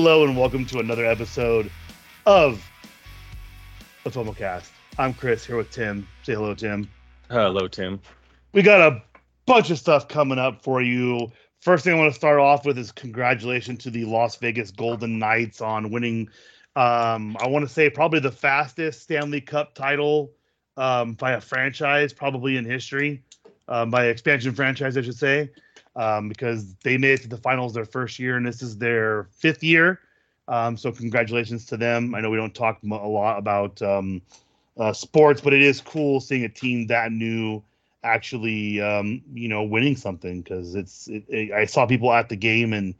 Hello and welcome to another episode of the FOMOcast. I'm Chris here with Tim. Say hello, Tim. Hello, Tim. We got a bunch of stuff coming up for you. First thing I want to start off with is congratulations to the Las Vegas Golden Knights on winning. Um, I want to say probably the fastest Stanley Cup title um, by a franchise, probably in history, um, by expansion franchise, I should say, um, because they made it to the finals their first year, and this is their fifth year. Um, so congratulations to them. I know we don't talk a lot about um, uh, sports, but it is cool seeing a team that new actually, um, you know, winning something because it's. It, it, I saw people at the game and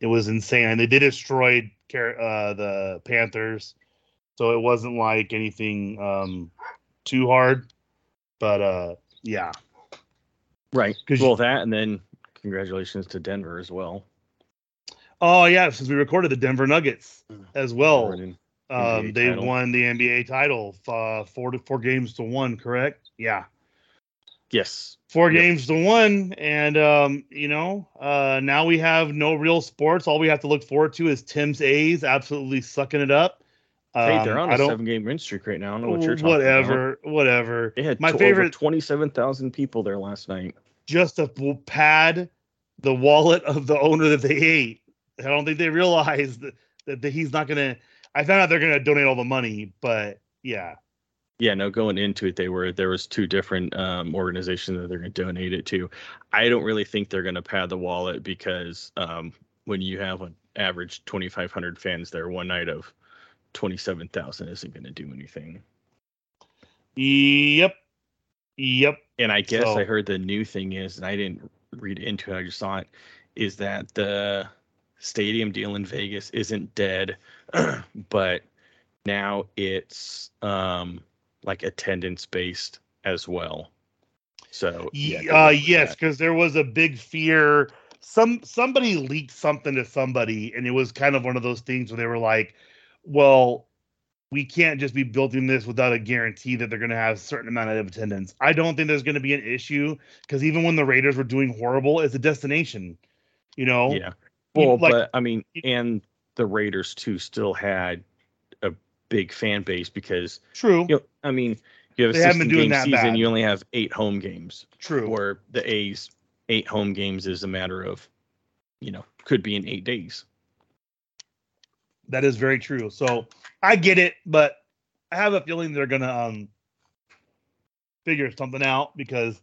it was insane. And they did destroy uh, the Panthers, so it wasn't like anything um, too hard. But uh, yeah, Right. Well, you- that and then congratulations to Denver as well. Oh yeah, since we recorded the Denver Nuggets as well. Um, they title. won the NBA title, uh, four to four games to one. Correct? Yeah, Yes. four Yep. games to one, and um, you know, uh, now we have no real sports. All we have to look forward to is Tim's A's absolutely sucking it up. hey, Um, they're on I a seven game win streak right now. I don't know what you're talking whatever, about. whatever. They had My tw- favorite- over 27,000 people there last night. Just a w- pad the wallet of the owner that they ate. I don't think they realized that, that, that he's not gonna. I found out they're gonna donate all the money, but yeah. Yeah, no, going into it, they were there was two different um, organizations that they're going to donate it to. I don't really think they're going to pad the wallet because um, when you have an average 2,500 fans there, one night of 27,000 isn't going to do anything. Yep. Yep. And I guess So- I heard the new thing is, and I didn't read into it, I just saw it, is that the stadium deal in Vegas isn't dead, but now it's um like attendance based as well. So yeah, uh, yes, because there was a big fear. Some somebody leaked something to somebody, and it was kind of one of those things where they were like, "Well, we can't just be building this without a guarantee that they're going to have a certain amount of attendance." I don't think there's going to be an issue because even when the Raiders were doing horrible, it's a destination. You know, yeah. Well, like- but I mean, and the Raiders too still had a big fan base because true, you know, I mean, you have a they 16 been doing game that season, bad. you only have eight home games. true. Or the A's eight home games is a matter of, you know, could be in eight days. That is very true. So I get it, but I have a feeling they're gonna um figure something out because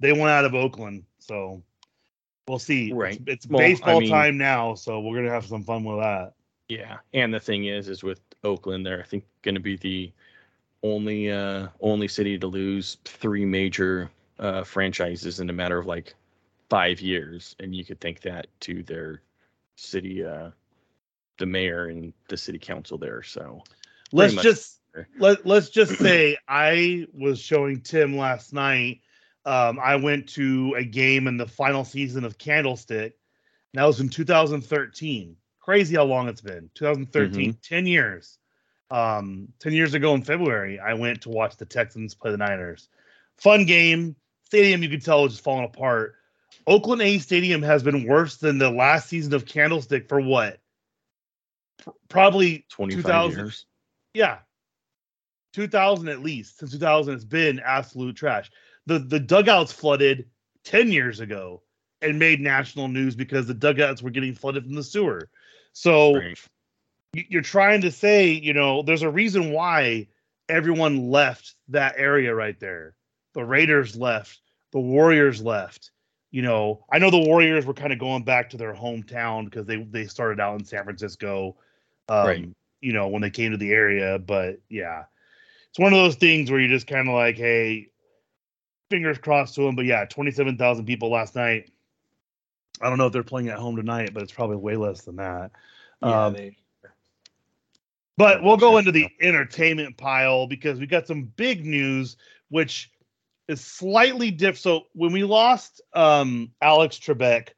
they went out of Oakland. So we'll see. Right. It's, Well, I baseball mean- time now, so we're gonna have some fun with that. Yeah, and the thing is, is with Oakland, they're I think going to be the only uh only city to lose three major uh franchises in a matter of like five years, and you could think that to their city, uh the mayor and the city council there. So Let's just let let's just say I was showing Tim last night. Um, I went to a game in the final season of Candlestick. and That was in 2013. Crazy how long it's been. 2013, 10 years. Um, 10 years ago in February, I went to watch the Texans play the Niners. Fun game. Stadium, you could tell, was just falling apart. Oakland A Stadium has been worse than the last season of Candlestick for what? Probably twenty five 2000. years. yeah. 2000 at least. Since 2000 it's been absolute trash. The the dugouts flooded 10 years ago and made national news because the dugouts were getting flooded from the sewer. So y- you're trying to say, you know, there's a reason why everyone left that area right there. The Raiders left, the Warriors left. You know, I know the Warriors were kind of going back to their hometown because they they started out in San Francisco. Um, Right. you know, when they came to the area, but yeah. It's one of those things where you're just kind of like, hey, fingers crossed to them. But yeah, 27,000 people last night. I don't know if they're playing at home tonight, but it's probably way less than that. Yeah, Um, they- But we'll go into the entertainment pile because we got some big news, which is slightly different. So when we lost um, Alex Trebek,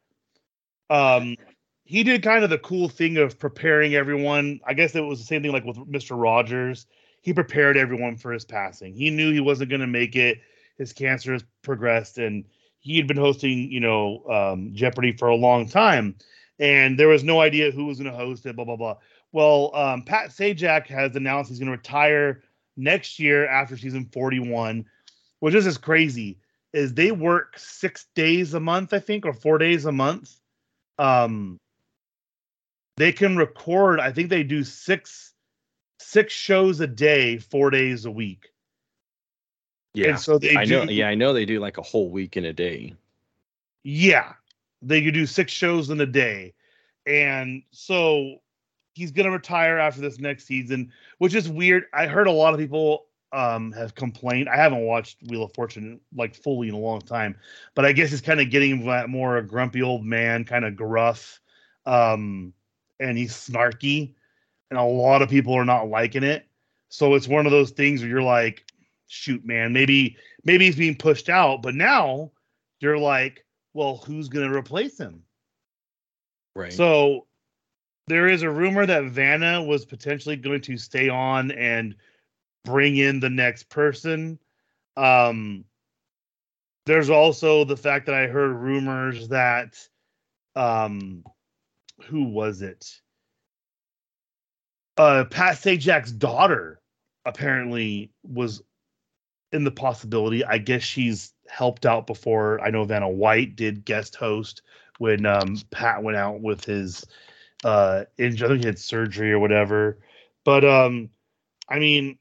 um, he did kind of the cool thing of preparing everyone. I guess it was the same thing like with Mr. Rogers. He prepared everyone for his passing. He knew he wasn't going to make it. His cancer has progressed, and he had been hosting, you know, um, Jeopardy for a long time. and there was no idea who was going to host it. Blah blah blah. Well, um, Pat Sajak has announced he's going to retire next year after season 41, which is just crazy. Is they work six days a month, I think, or four days a month. Um, they can record. I think they do six six shows a day, four days a week. Yeah. And so they I do, know. Yeah, I know they do like a whole week in a day. Yeah, they could do six shows in a day, and so he's gonna retire after this next season, which is weird. I heard a lot of people um have complained. I haven't watched Wheel of Fortune like fully in a long time, but I guess it's kind of getting more a grumpy old man, kind of gruff, um, and he's snarky, and a lot of people are not liking it. So it's one of those things where you're like, shoot, man, maybe maybe he's being pushed out, but now you're like, well, who's going to replace him? Right. So there is a rumor that Vanna was potentially going to stay on and bring in the next person. Um, there's also the fact that I heard rumors that, um, who was it? Uh, Pat Sajak's daughter apparently was in the possibility. I guess she's helped out before. I know Vanna White did guest host when um, Pat went out with his uh injury. I think he had surgery or whatever. But um, I mean,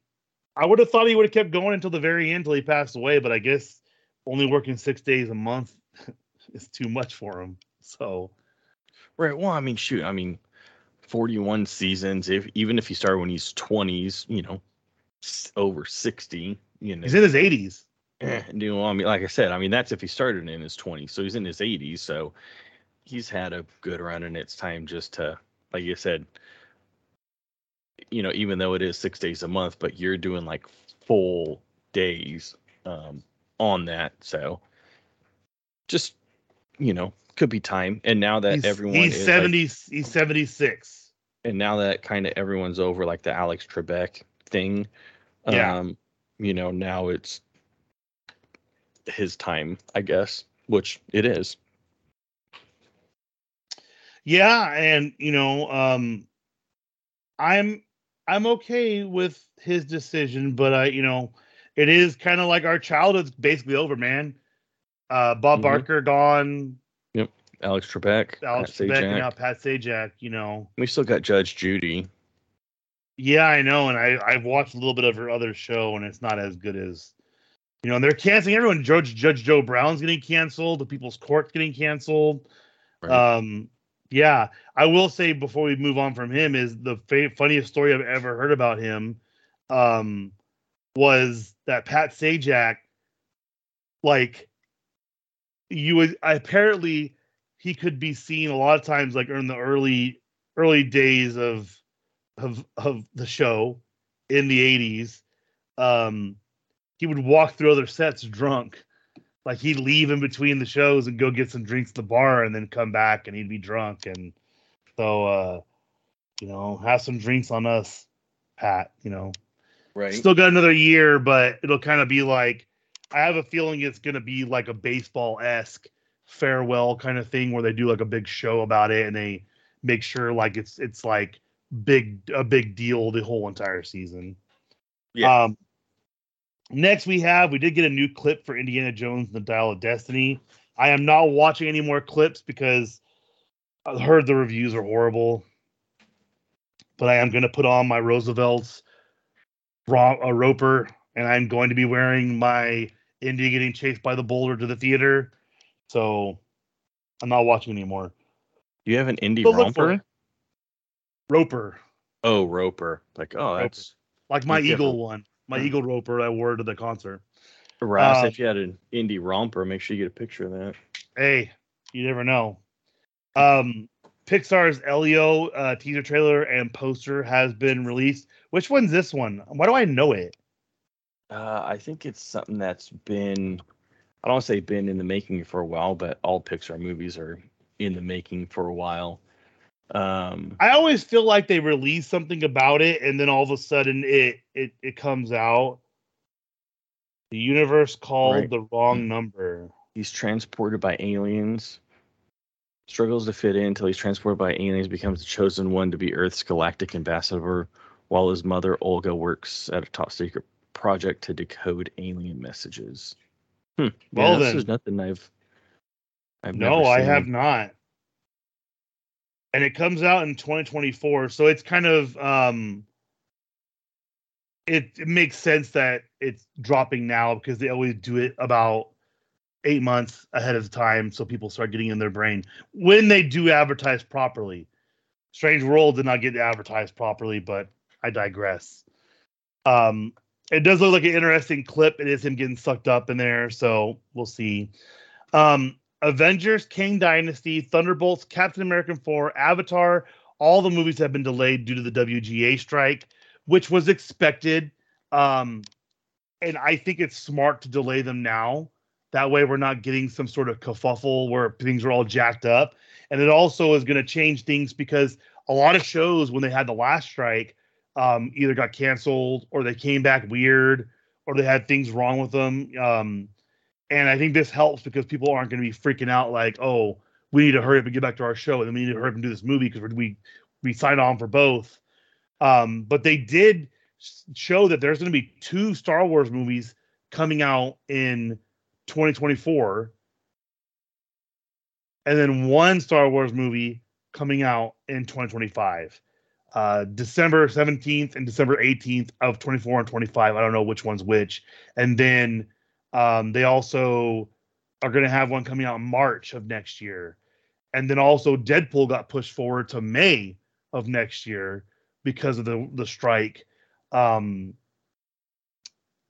I would have thought he would have kept going until the very end till he passed away. But I guess only working six days a month is too much for him. So Right. Well, I mean, shoot. I mean, 41 seasons. If even if he started when he's 20s, you know, over 60, you know, he's in his 80s. eh, you know, I mean, like I said, I mean, that's if he started in his 20s. So he's in his 80s. So he's had a good run, and it's time just to, like you said, you know, even though it is six days a month, but you're doing like full days um, on that. So just, you know, could be time. And now that He's, everyone he's is like- 70. he's 76. and now that kind of everyone's over like the Alex Trebek thing, Yeah. um, you know, now it's his time, I guess, which it is. Yeah, and you know, um I'm I'm okay with his decision, but I, you know, it is kind of like our childhood's basically over, man. Uh Bob Mhm. Barker gone, Yep. Alex Trebek, Alex Pat Trebek, and Sajak. now Pat Sajak, you know. We still got Judge Judy. Yeah, I know, and I I've watched a little bit of her other show, and it's not as good as you know. And they're canceling everyone. Judge Judge Joe Brown's getting canceled. The People's Court's getting canceled. Right? Um, yeah, I will say before we move on from him is the fa- funniest story I've ever heard about him. Um, was that Pat Sajak, like, you would apparently he could be seen a lot of times like in the early early days of of of the show in the 80s um he would walk through other sets drunk. Like he'd leave in between the shows and go get some drinks at the bar and then come back and he'd be drunk. And so uh you know have some drinks on us pat you know. Right. still got another year but it'll kind of be like i have a feeling it's going to be like a baseball-esque farewell kind of thing where they do like a big show about it and they make sure like it's it's like big a big deal the whole entire season Yeah. um next we have we did get a new clip for indiana jones and the dial of destiny i am not watching any more clips because i heard the reviews are horrible but i am going to put on my roosevelt's Ro- a roper and i'm going to be wearing my indy getting chased by the boulder to the theater so i'm not watching anymore Do you have an indie But romper? roper Oh, Roper. Like, oh, that's like my eagle careful. one my Hmm. eagle roper i wore to the concert Ross. Um, if you had an indie romper, make sure you get a picture of that. hey, you never know. Um, Pixar's Elio uh, teaser trailer and poster has been released. Which one's this one? Why do I know it? Uh, I think it's something that's been, I don't want to say been in the making for a while, but all Pixar movies are in the making for a while. Um, I always feel like they release something about it, and then all of a sudden it it it comes out. The universe called Right. the wrong number. he's transported by aliens. struggles to fit in until he's transported by aliens, becomes the chosen one to be Earth's galactic ambassador, while his mother Olga works at a top secret project to decode alien messages. Hmm. Well, yeah, this is nothing I've. I've no, I have not. And it comes out in 2024, so it's kind of um it, it makes sense that it's dropping now because they always do it about eight months ahead of time so people start getting in their brain when they do advertise properly. Strange World did not get advertised properly, but I digress. Um it does look like an interesting clip. It is him getting sucked up in there, so we'll see. Um Avengers, Kang Dynasty, Thunderbolts, Captain America 4, Avatar, all the movies have been delayed due to the WGA strike, which was expected. Um, and I think it's smart to delay them now. That way, we're not getting some sort of kerfuffle where things are all jacked up. And it also is going to change things because a lot of shows, when they had the last strike, um, either got canceled or they came back weird or they had things wrong with them. Um, and I think this helps because people aren't going to be freaking out like, oh, we need to hurry up and get back to our show, and then we need to hurry up and do this movie because we we signed on for both. Um, but they did show that there's going to be two Star Wars movies coming out in 2024, and then one Star Wars movie coming out in 2025. Uh, December 17th and December 18th of 24 and 25. I don't know which one's which. And then um, they also are going to have one coming out in March of next year. And then also Deadpool got pushed forward to May of next year because of the the strike. Um,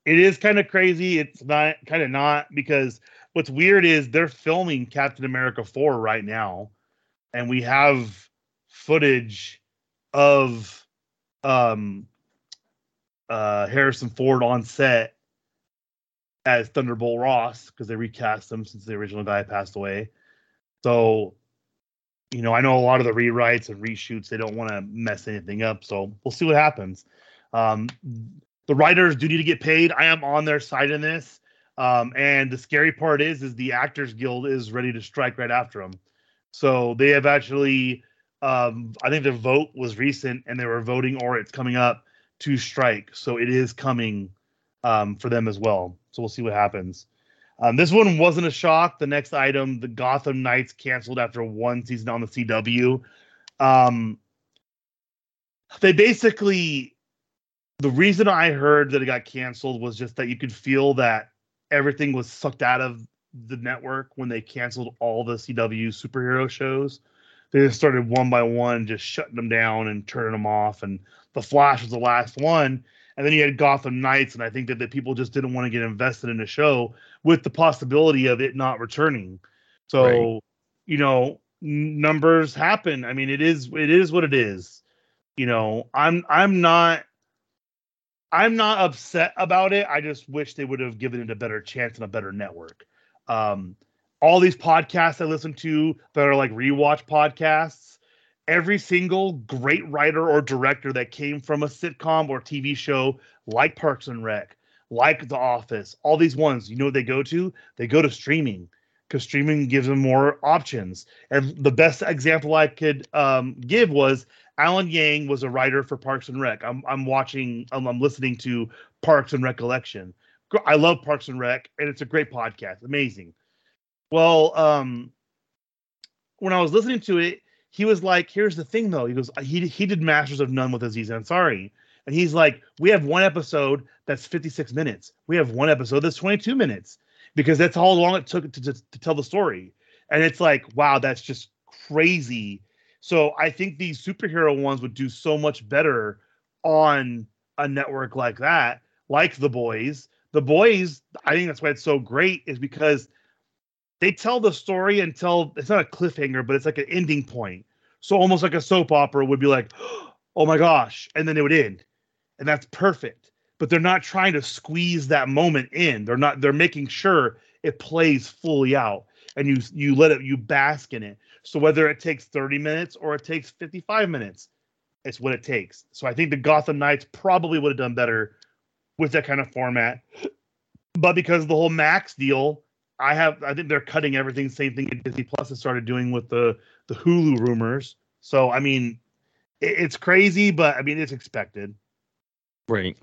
it is kind of crazy. It's not kind of not because what's weird is they're filming Captain America 4 right now and we have footage of um uh Harrison Ford on set as Thunderbolt Ross because they recast him since the original guy passed away. So, you know, I know a lot of the rewrites and reshoots they don't want to mess anything up. So we'll see what happens. Um, the writers do need to get paid. I am on their side in this. Um, and the scary part is, is the Actors Guild is ready to strike right after them. So they have actually, um, I think the vote was recent, and they were voting, or it's coming up to strike. So it is coming um, for them as well. So we'll see what happens. Um, this one wasn't a shock. The next item, the Gotham Knights canceled after one season on the CW. Um, they basically, the reason I heard that it got canceled was just that you could feel that everything was sucked out of the network when they canceled all the CW superhero shows. They just started one by one, just shutting them down and turning them off. And The Flash was the last one. And then you had Gotham Knights, and I think that the people just didn't want to get invested in the show with the possibility of it not returning. So, Right. you know, numbers happen. I mean, it is it is what it is. You know, I'm I'm not I'm not upset about it. I just wish they would have given it a better chance and a better network. Um, all these podcasts I listen to that are like rewatch podcasts, every single great writer or director that came from a sitcom or TV show like Parks and Rec, like The Office, all these ones, you know what they go to? They go to streaming because streaming gives them more options. And the best example I could um, give was Alan Yang was a writer for Parks and Rec. I'm I'm watching, I'm, I'm listening to Parks and Recollection. I love Parks and Rec, and it's a great podcast, amazing. Well, um, when I was listening to it, he was like, "Here's the thing, though." He goes, "He he did Masters of None with Aziz Ansari." And he's like, we have one episode that's 56 minutes. We have one episode that's 22 minutes because that's how long it took to, to, to tell the story. And it's like, wow, that's just crazy. So I think these superhero ones would do so much better on a network like that, like The Boys. The Boys, I think that's why it's so great, is because they tell the story until it's not a cliffhanger, but it's like an ending point. So almost like a soap opera would be like, oh my gosh, and then it would end. And that's perfect. But they're not trying to squeeze that moment in. They're not, they're making sure it plays fully out and you you let it you bask in it. So whether it takes 30 minutes or it takes 55 minutes, it's what it takes. So I think the Gotham Knights probably would have done better with that kind of format. But because the whole Max deal, I have I think they're cutting everything. Same thing Disney Plus has started doing with the the Hulu rumors. So I mean, it, it's crazy, but I mean it's expected. Right.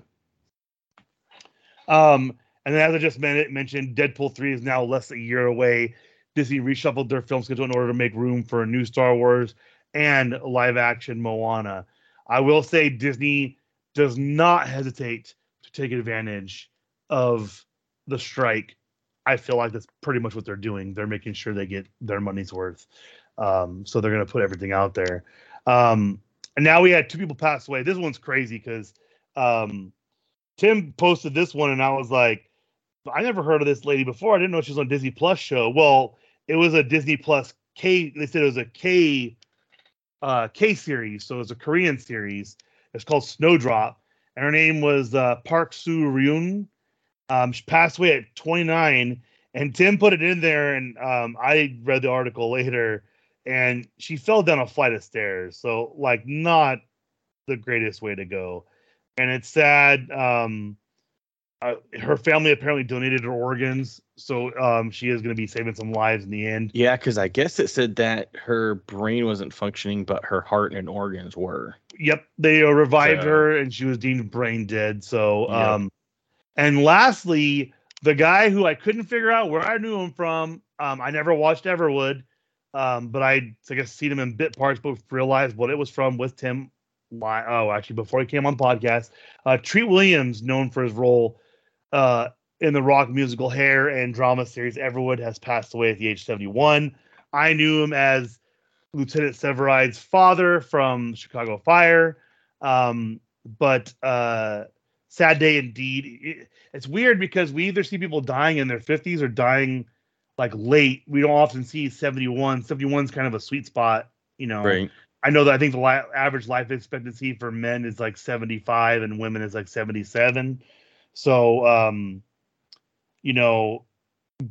Um, and then as I just mentioned, Deadpool three is now less than a year away. Disney reshuffled their film schedule in order to make room for a new Star Wars and live action Moana. I will say Disney does not hesitate to take advantage of the strike. I feel like that's pretty much what they're doing. They're making sure they get their money's worth. Um, so they're going to put everything out there. Um, and now we had two people pass away. This one's crazy because um, Tim posted this one, and I was like, I never heard of this lady before. I didn't know she was on Disney Plus show. Well, it was a Disney Plus K. They said it was a K uh, K series, so it's a Korean series. It's called Snowdrop, and her name was uh, Park Soo Ryun. Um, she passed away at 29, and Tim put it in there, and um, I read the article later, and she fell down a flight of stairs. So, like, not the greatest way to go, and it's sad. Um, uh, her family apparently donated her organs, so um, she is going to be saving some lives in the end. Yeah, because I guess it said that her brain wasn't functioning, but her heart and organs were. Yep, they uh, revived so, her, and she was deemed brain dead. So, um, and lastly, the guy who I couldn't figure out where I knew him from. Um, I never watched Everwood, um, but I, I guess seen him in bit parts, but realized what it was from with Tim. Oh, actually, before he came on podcast, uh, Treat Williams, known for his role uh, in the rock musical Hair and drama series Everwood has passed away at the age 71. I knew him as Lieutenant Severide's father from Chicago Fire. Um, but uh, sad day indeed. It, it's weird because we either see people dying in their 50s or dying like late. We don't often see 71. 71 is kind of a sweet spot, you know. Right. I know that I think the li- average life expectancy for men is like 75 and women is like 77. So, um, you know,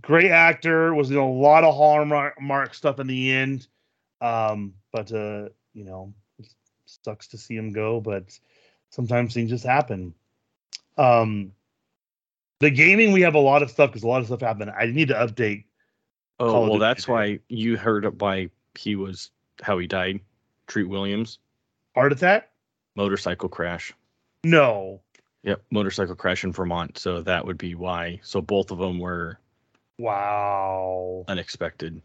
great actor was in a lot of hallmark stuff in the end. Um, but uh, you know, it sucks to see him go, but sometimes things just happen. Um, the gaming, we have a lot of stuff because a lot of stuff happened. I need to update. Oh well, that's why you heard why he was how he died. Treat Williams. Heart attack. Motorcycle crash. No. Yep, motorcycle crash in Vermont. So that would be why. So both of them were wow unexpected.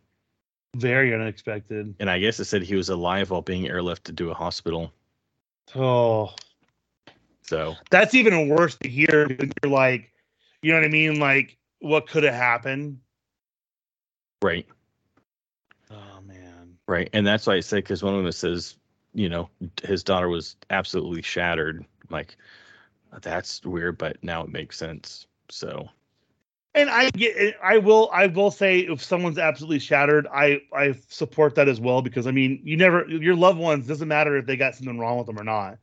Very unexpected. And I guess it said he was alive while being airlifted to a hospital. Oh. So that's even worse to hear because you're like, you know what I mean? Like, what could have happened? Right. Oh man. Right. And that's why I say because one of them says, you know, his daughter was absolutely shattered. Like, that's weird, but now it makes sense. So and I get I will I will say if someone's absolutely shattered, I I support that as well because I mean you never your loved ones doesn't matter if they got something wrong with them or not.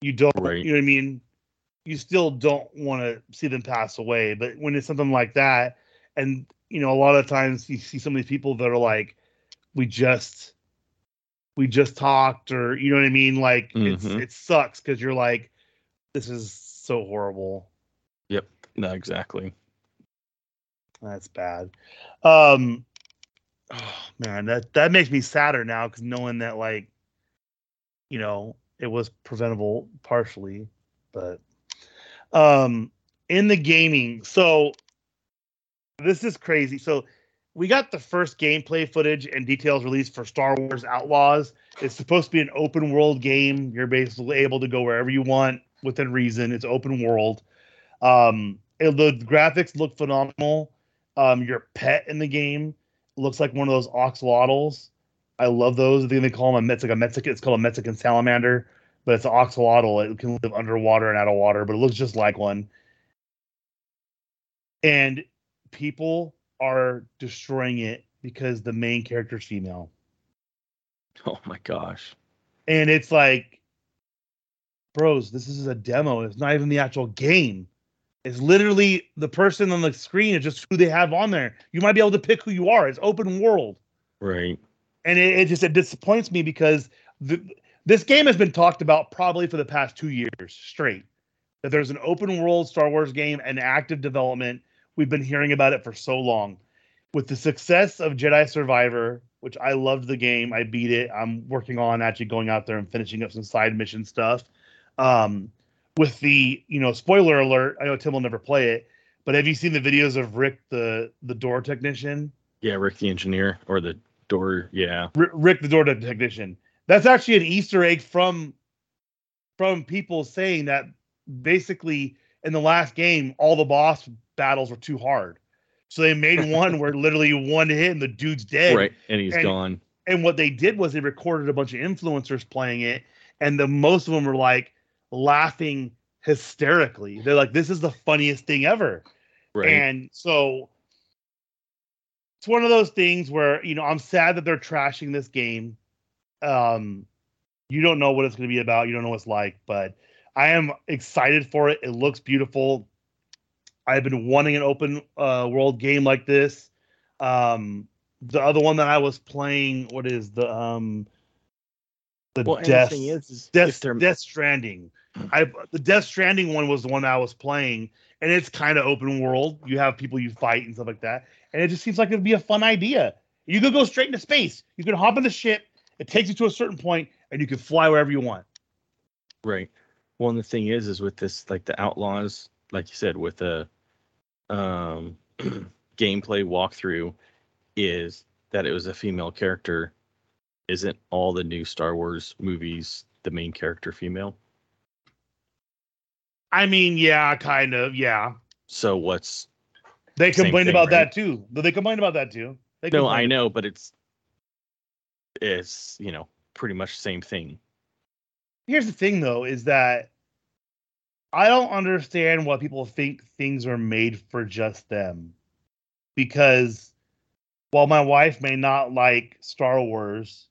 You don't right. you know what I mean? You still don't want to see them pass away, but when it's something like that, and you know a lot of times you see some of these people that are like, we just we just talked or you know what I mean? Like mm-hmm. it's it sucks because you're like, this is so horrible. Yep. No, exactly. That's bad. Um oh man, that that makes me sadder now because knowing that like, you know, it was preventable partially, but um in the gaming, so this is crazy. So we got the first gameplay footage and details released for Star Wars Outlaws. It's supposed to be an open world game. You're basically able to go wherever you want within reason. It's open world. Um, it, the graphics look phenomenal. Um, your pet in the game looks like one of those axolotls. I love those. I think they call them a it's like a Mexican. It's called a Mexican salamander, but it's an axolotl. It can live underwater and out of water, but it looks just like one. And people are destroying it because the main character is female. Oh my gosh. And it's like bros, this is a demo. It's not even the actual game. It's literally the person on the screen is just who they have on there. You might be able to pick who you are. It's open world. Right. And it, it just it disappoints me because the, this game has been talked about probably for the past two years straight. That there's an open world Star Wars game and active development. We've been hearing about it for so long. with the success of Jedi Survivor, which I loved the game, I beat it. I'm working on actually going out there and finishing up some side mission stuff. Um, with the you know spoiler alert, I know Tim will never play it, but have you seen the videos of Rick the the door technician? Yeah, Rick the engineer or the door. Yeah, R- Rick the door technician. That's actually an Easter egg from from people saying that basically in the last game all the boss battles were too hard. So they made one where literally one hit and the dude's dead. right, and he's And- gone. And what they did was they recorded a bunch of influencers playing it, and the most of them were like laughing hysterically. They're like, "This is the funniest thing ever." Right, And so it's one of those things where, you know, I'm sad that they're trashing this game. Um you don't know what it's going to be about, you don't know what it's like, but I am excited for it. It looks beautiful. I've been wanting an open uh world game like this. Um the other one that I was playing, what is the um the well, Death is, is Death, Death Stranding. I the Death Stranding one was the one I was playing, and it's kind of open world. You have people you fight and stuff like that, and it just seems like it'd be a fun idea. You could go straight into space. You could hop in the ship. It takes you to a certain point, and you can fly wherever you want. Right. Well, and the thing is, is with this, like the Outlaws, like you said, with the um, gameplay walkthrough, is that it was a female character. Isn't all the new Star Wars movies the main character female? I mean, yeah, kind of, yeah. So what's They complained thing, about right? that too. They complained about that too. They no? I know, but it's it's you know pretty much the same thing. Here's the thing, though, is that I don't understand why people think things are made for just them. Because while my wife may not like Star Wars,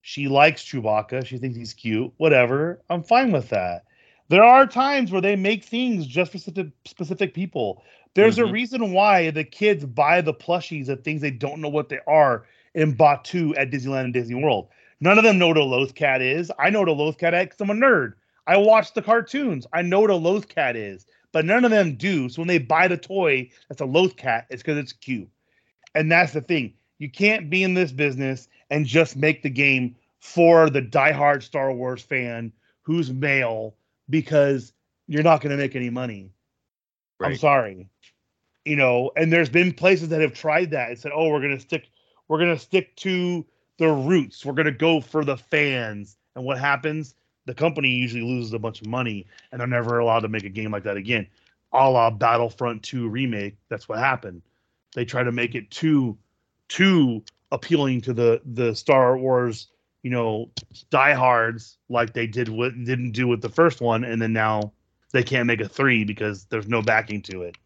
she likes Chewbacca. She thinks he's cute. Whatever. I'm fine with that. There are times where they make things just for specific, specific people. There's a Mhm. reason why the kids buy the plushies of things they don't know what they are in Batuu at Disneyland and Disney World. None of them know what a Loth Cat is. I know what a Loth Cat is because I'm a nerd. I watch the cartoons. I know what a Loth Cat is, but none of them do. So when they buy the toy that's a Loth Cat, it's because it's cute. And that's the thing. You can't be in this business and just make the game for the diehard Star Wars fan who's male because you're not going to make any money. I'm sorry. You know, and there's been places that have tried that and said, "Oh, we're going to stick we're going to stick to the roots. We're going to go for the fans." And what happens? The company usually loses a bunch of money and they're never allowed to make a game like that again. A la Battlefront 2 remake, that's what happened. They try to make it too too appealing to the the Star Wars, you know, diehards like they did what didn't do with the first one and then now they can't make a 3 because there's no backing to it.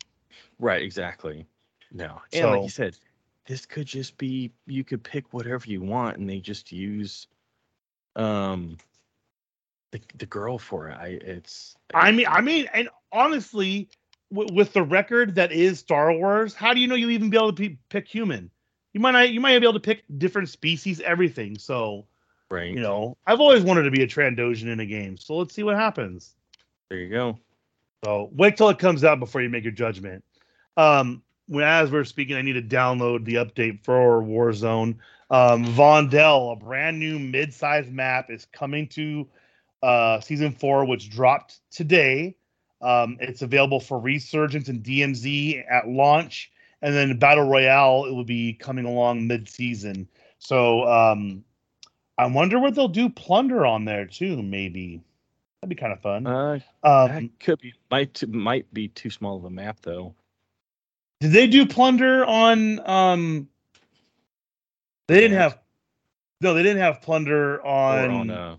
Right. Exactly. No. And like you said, this could just be you could pick whatever you want, and they just use um the the girl for it. I it's I mean, I mean, and honestly, w- with the record that is Star Wars, how do you know you even be able to pe- pick human? You might not, you might be able to pick different species, everything. So right. you know, I've always wanted to be a Trandoshan in a game. So let's see what happens. there you go. So wait till it comes out before you make your judgment. Um, when as we're speaking, I need to download the update for Warzone. Um, Vondel, a brand new mid-sized map, is coming to uh, season four, which dropped today. Um, it's available for Resurgence and DMZ at launch, and then Battle Royale it will be coming along mid-season. So um, I wonder what they'll do plunder on there too. Maybe that'd be kind of fun. Uh, um, that could be might might be too small of a map though. Did they do plunder on um they didn't have no, they didn't have plunder on, on uh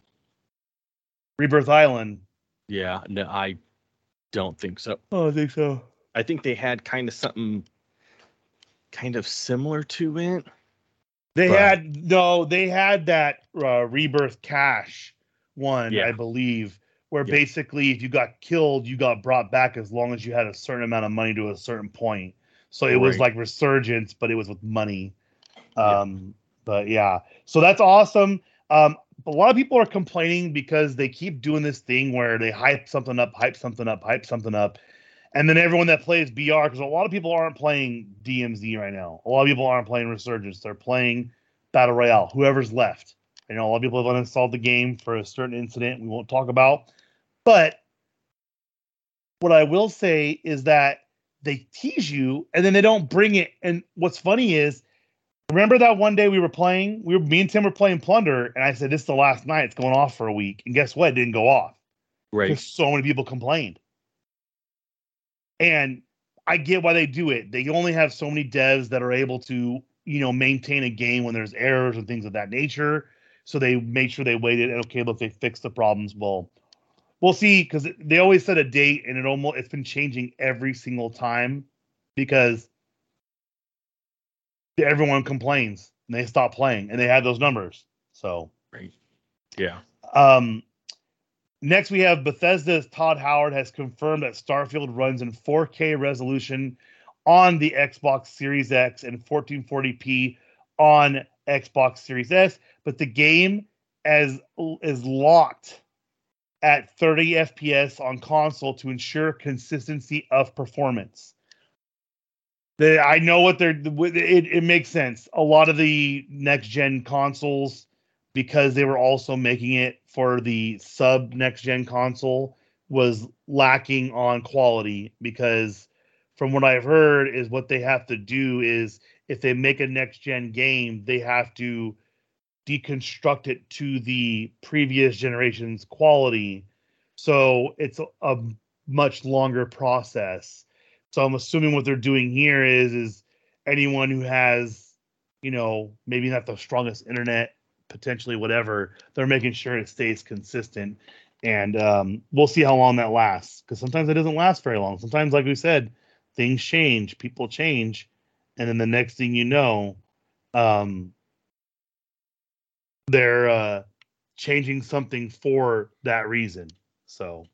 Rebirth Island. yeah, no, I don't think so. Oh, I think so. I think they had kind of something kind of similar to it. They But- had no, they had that uh, Rebirth Cash one, Yeah. I believe, where Yeah. basically if you got killed, you got brought back as long as you had a certain amount of money to a certain point. So it was like Resurgence, but it was with money. Yeah. Um, but yeah, so that's awesome. Um, a lot of people are complaining because they keep doing this thing where they hype something up, hype something up, hype something up, And then everyone that plays BR, because a lot of people aren't playing DMZ right now. A lot of people aren't playing Resurgence. They're playing Battle Royale. Whoever's left. I know a lot of people have uninstalled the game for a certain incident we won't talk about. But what I will say is that they tease you and then they don't bring it. And what's funny is, remember that one day we were playing, we were me and Tim were playing Plunder, and I said, This is the last night, it's going off for a week. And guess what? It didn't go off. Right. Because so many people complained. And I get why they do it. They only have so many devs that are able to, you know, maintain a game when there's errors and things of that nature. So they made sure they waited and okay, look, they fixed the problems. Well, we'll see because they always set a date and it almost it's been changing every single time because everyone complains and they stop playing and they had those numbers. So Right. Yeah. um, next, we have Bethesda's Todd Howard has confirmed that Starfield runs in 4K resolution on the Xbox Series X and 1440p on Xbox Series S, but the game as is locked at 30 FPS on console to ensure consistency of performance. I know what they're it, it makes sense. A lot of the next gen consoles because they were also making it for the sub next gen console was lacking on quality because from what I've heard is what they have to do is if they make a next gen game they have to deconstruct it to the previous generation's quality. So it's a, much longer process. So i'm assuming what they're doing here is is anyone who has you know maybe not the strongest internet potentially whatever they're making sure it stays consistent. And um, we'll see how long that lasts because sometimes it doesn't last very long. Sometimes like we said things change people change and then the next thing you know um, they're uh, changing something for that reason. So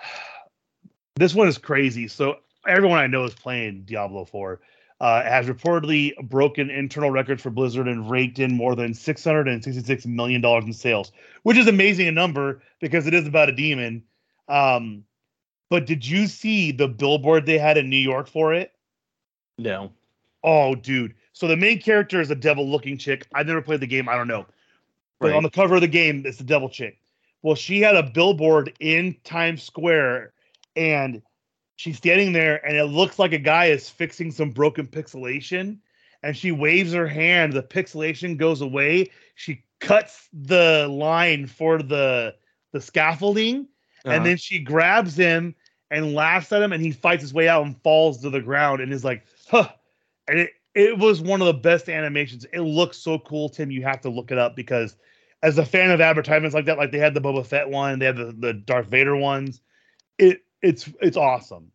this one is crazy. So everyone i know is playing diablo 4 uh, has reportedly broken internal records for Blizzard and raked in more than $666 million in sales, which is amazing a number because it is about a demon. Um, but did you see the billboard they had in New York for it? No. Oh, dude. So the main character is a devil looking chick. I never played the game. I don't know. But Right. on the cover of the game, it's the devil chick. Well, she had a billboard in Times Square and she's standing there and it looks like a guy is fixing some broken pixelation. And she waves her hand the pixelation goes away. She cuts the line for the the scaffolding. Uh-huh. and then she grabs him and laughs at him and he fights his way out and falls to the ground and is like huh. And it it was one of the best animations. It looks so cool tim. You have to look it up because as a fan of advertisements like that like they had the boba fett one they had the, the darth vader ones it it's it's awesome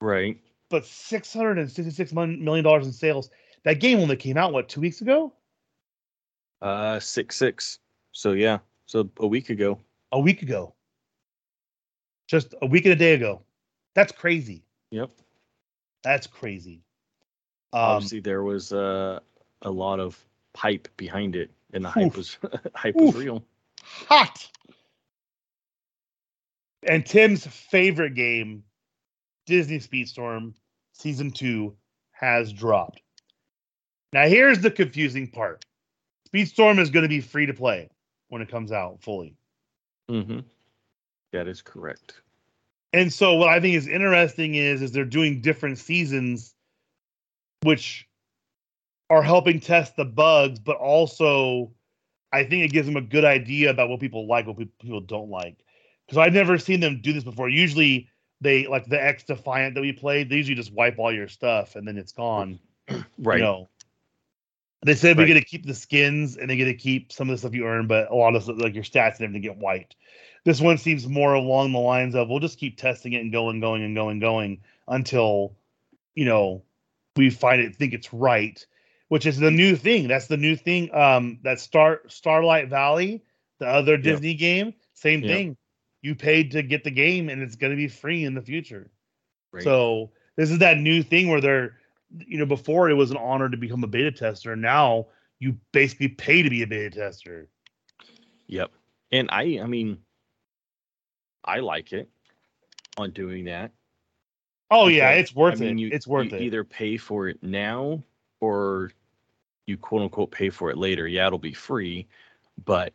right. but 666 mon- million dollars in sales that game only came out what two weeks ago Uh, six six. So yeah. So a week ago. a week ago just a week and a day ago that's crazy Yep. that's crazy um Obviously, there was uh, a lot of hype behind it, and the hype was hype was real. hot. And Tim's favorite game, Disney Speedstorm Season 2, has dropped. Now, here's the confusing part Speedstorm is going to be free to play when it comes out fully. Mm-hmm. That is correct. And so, what I think is interesting is, is they're doing different seasons, which are helping test the bugs, but also I think it gives them a good idea about what people like, what people don't like. Because I've never seen them do this before. Usually, they like the X Defiant that we played. They usually just wipe all your stuff and then it's gone. Right. You know, they said Right. we get to keep the skins and they get to keep some of the stuff you earn, but a lot of like your stats and everything get wiped. This one seems more along the lines of we'll just keep testing it and going, going, and going, going until you know we find it, think it's right, which is the new thing. That's the new thing. Um, that Star Starlight Valley, the other Disney game, same thing. You paid to get the game, and it's going to be free in the future. Right. So this is that new thing where they're, you know, before it was an honor to become a beta tester. Now you basically pay to be a beta tester. Yep. And I, I mean, I like it. on doing that. Oh yeah, it's worth I mean, it. You, it's worth you it. Either pay for it now or you quote unquote pay for it later. Yeah, it'll be free, but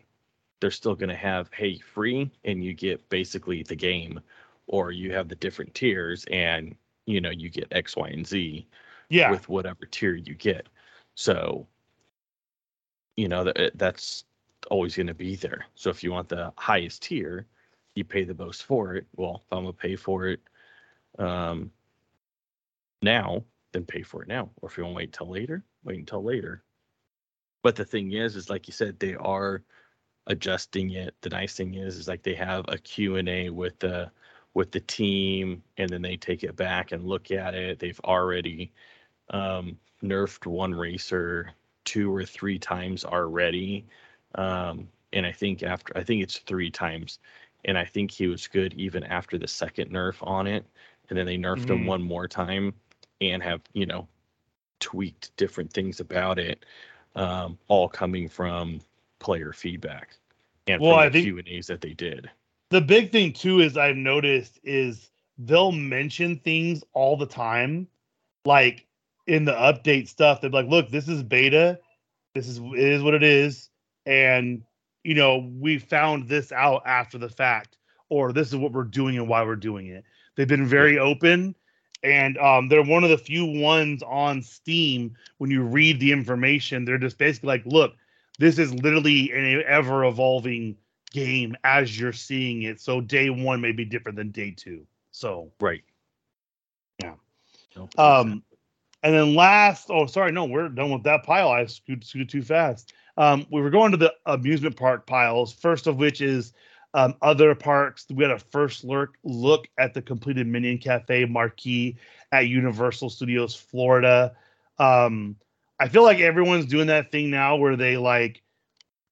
they're still going to have hey free and you get basically the game or you have the different tiers and you know you get x y and z yeah. with whatever tier you get. So you know that that's always going to be there. So if you want the highest tier you pay the most for it. Well if i'm going to pay for it um now then pay for it now. Or if you want to wait until later wait until later. But the thing is is like you said they are adjusting it the nice thing is is like they have a q&a with the with the team and then they take it back and look at it they've already um, nerfed one racer two or three times already um, and i think after i think it's three times and i think he was good even after the second nerf on it and then they nerfed him Mhm. one more time and have you know tweaked different things about it um, all coming from player feedback and Well, from I the Q and A's that they did. the big thing too is I've noticed is they'll mention things all the time, like in the update stuff. They're like, "Look, this is beta. This is it is what it is, and you know we found this out after the fact, or this is what we're doing and why we're doing it." They've been very open, and um, they're one of the few ones on Steam when you read the information, they're just basically like, "Look, this is literally an ever evolving." game as you're seeing it. So day one may be different than day two. So Right. Yeah. No, um and then last oh sorry, no, we're done with that pile. I scooted, scooted too fast. Um we were going to the amusement park piles, first of which is um, other parks. We had a first look look at the completed Minion Cafe marquee at Universal Studios Florida. Um, I feel like everyone's doing that thing now where they like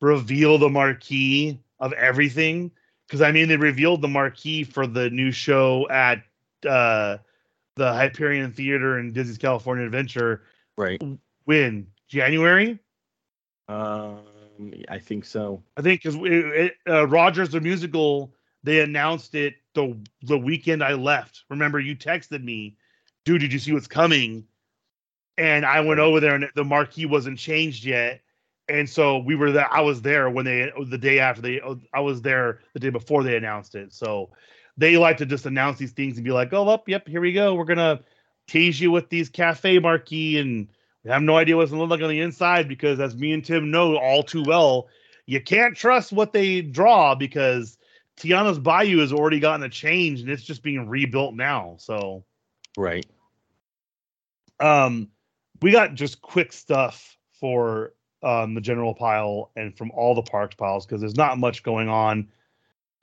reveal the marquee of everything. Because I mean, they revealed the marquee for the new show at uh, the Hyperion Theater and Disney's California Adventure. right. When January, Um, I think so. I think, because uh, Rogers the musical, they announced it the the weekend I left. Remember, you texted me, dude. Did you see what's coming? And I went over there, and the marquee wasn't changed yet. And so we were there. I was there when they the day after they. I was there the day before they announced it. So they like to just announce these things and be like, "Oh, up, yep, here we go. We're gonna tease you with these cafe marquee, and we have no idea what's gonna look like on the inside because, as me and Tim know all too well, you can't trust what they draw because Tiana's Bayou has already gotten a change and it's just being rebuilt now. So Right. um we got just quick stuff for um the general pile and from all the parks piles because there's not much going on.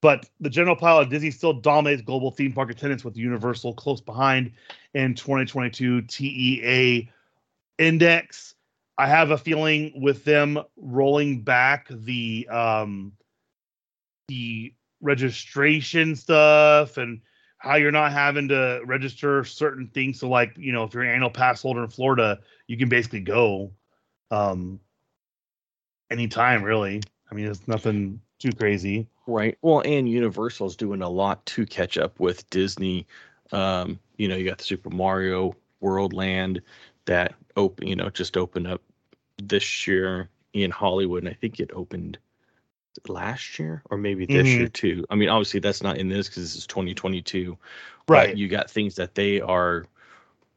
But the general pile of Disney still dominates global theme park attendance with Universal close behind in 2022 TEA index. I have a feeling with them rolling back the um the registration stuff and how you're not having to register certain things. So like, you know, if you're an annual pass holder in Florida, you can basically go um anytime really. I mean, it's nothing too crazy. Right. Well, and Universal's doing a lot to catch up with Disney. Um, you know, you got the Super Mario World Land that open, you know, just opened up this year in Hollywood, and I think it opened last year or maybe this year too. I mean, obviously that's not in this because this is 2022. Right. But you got things that they are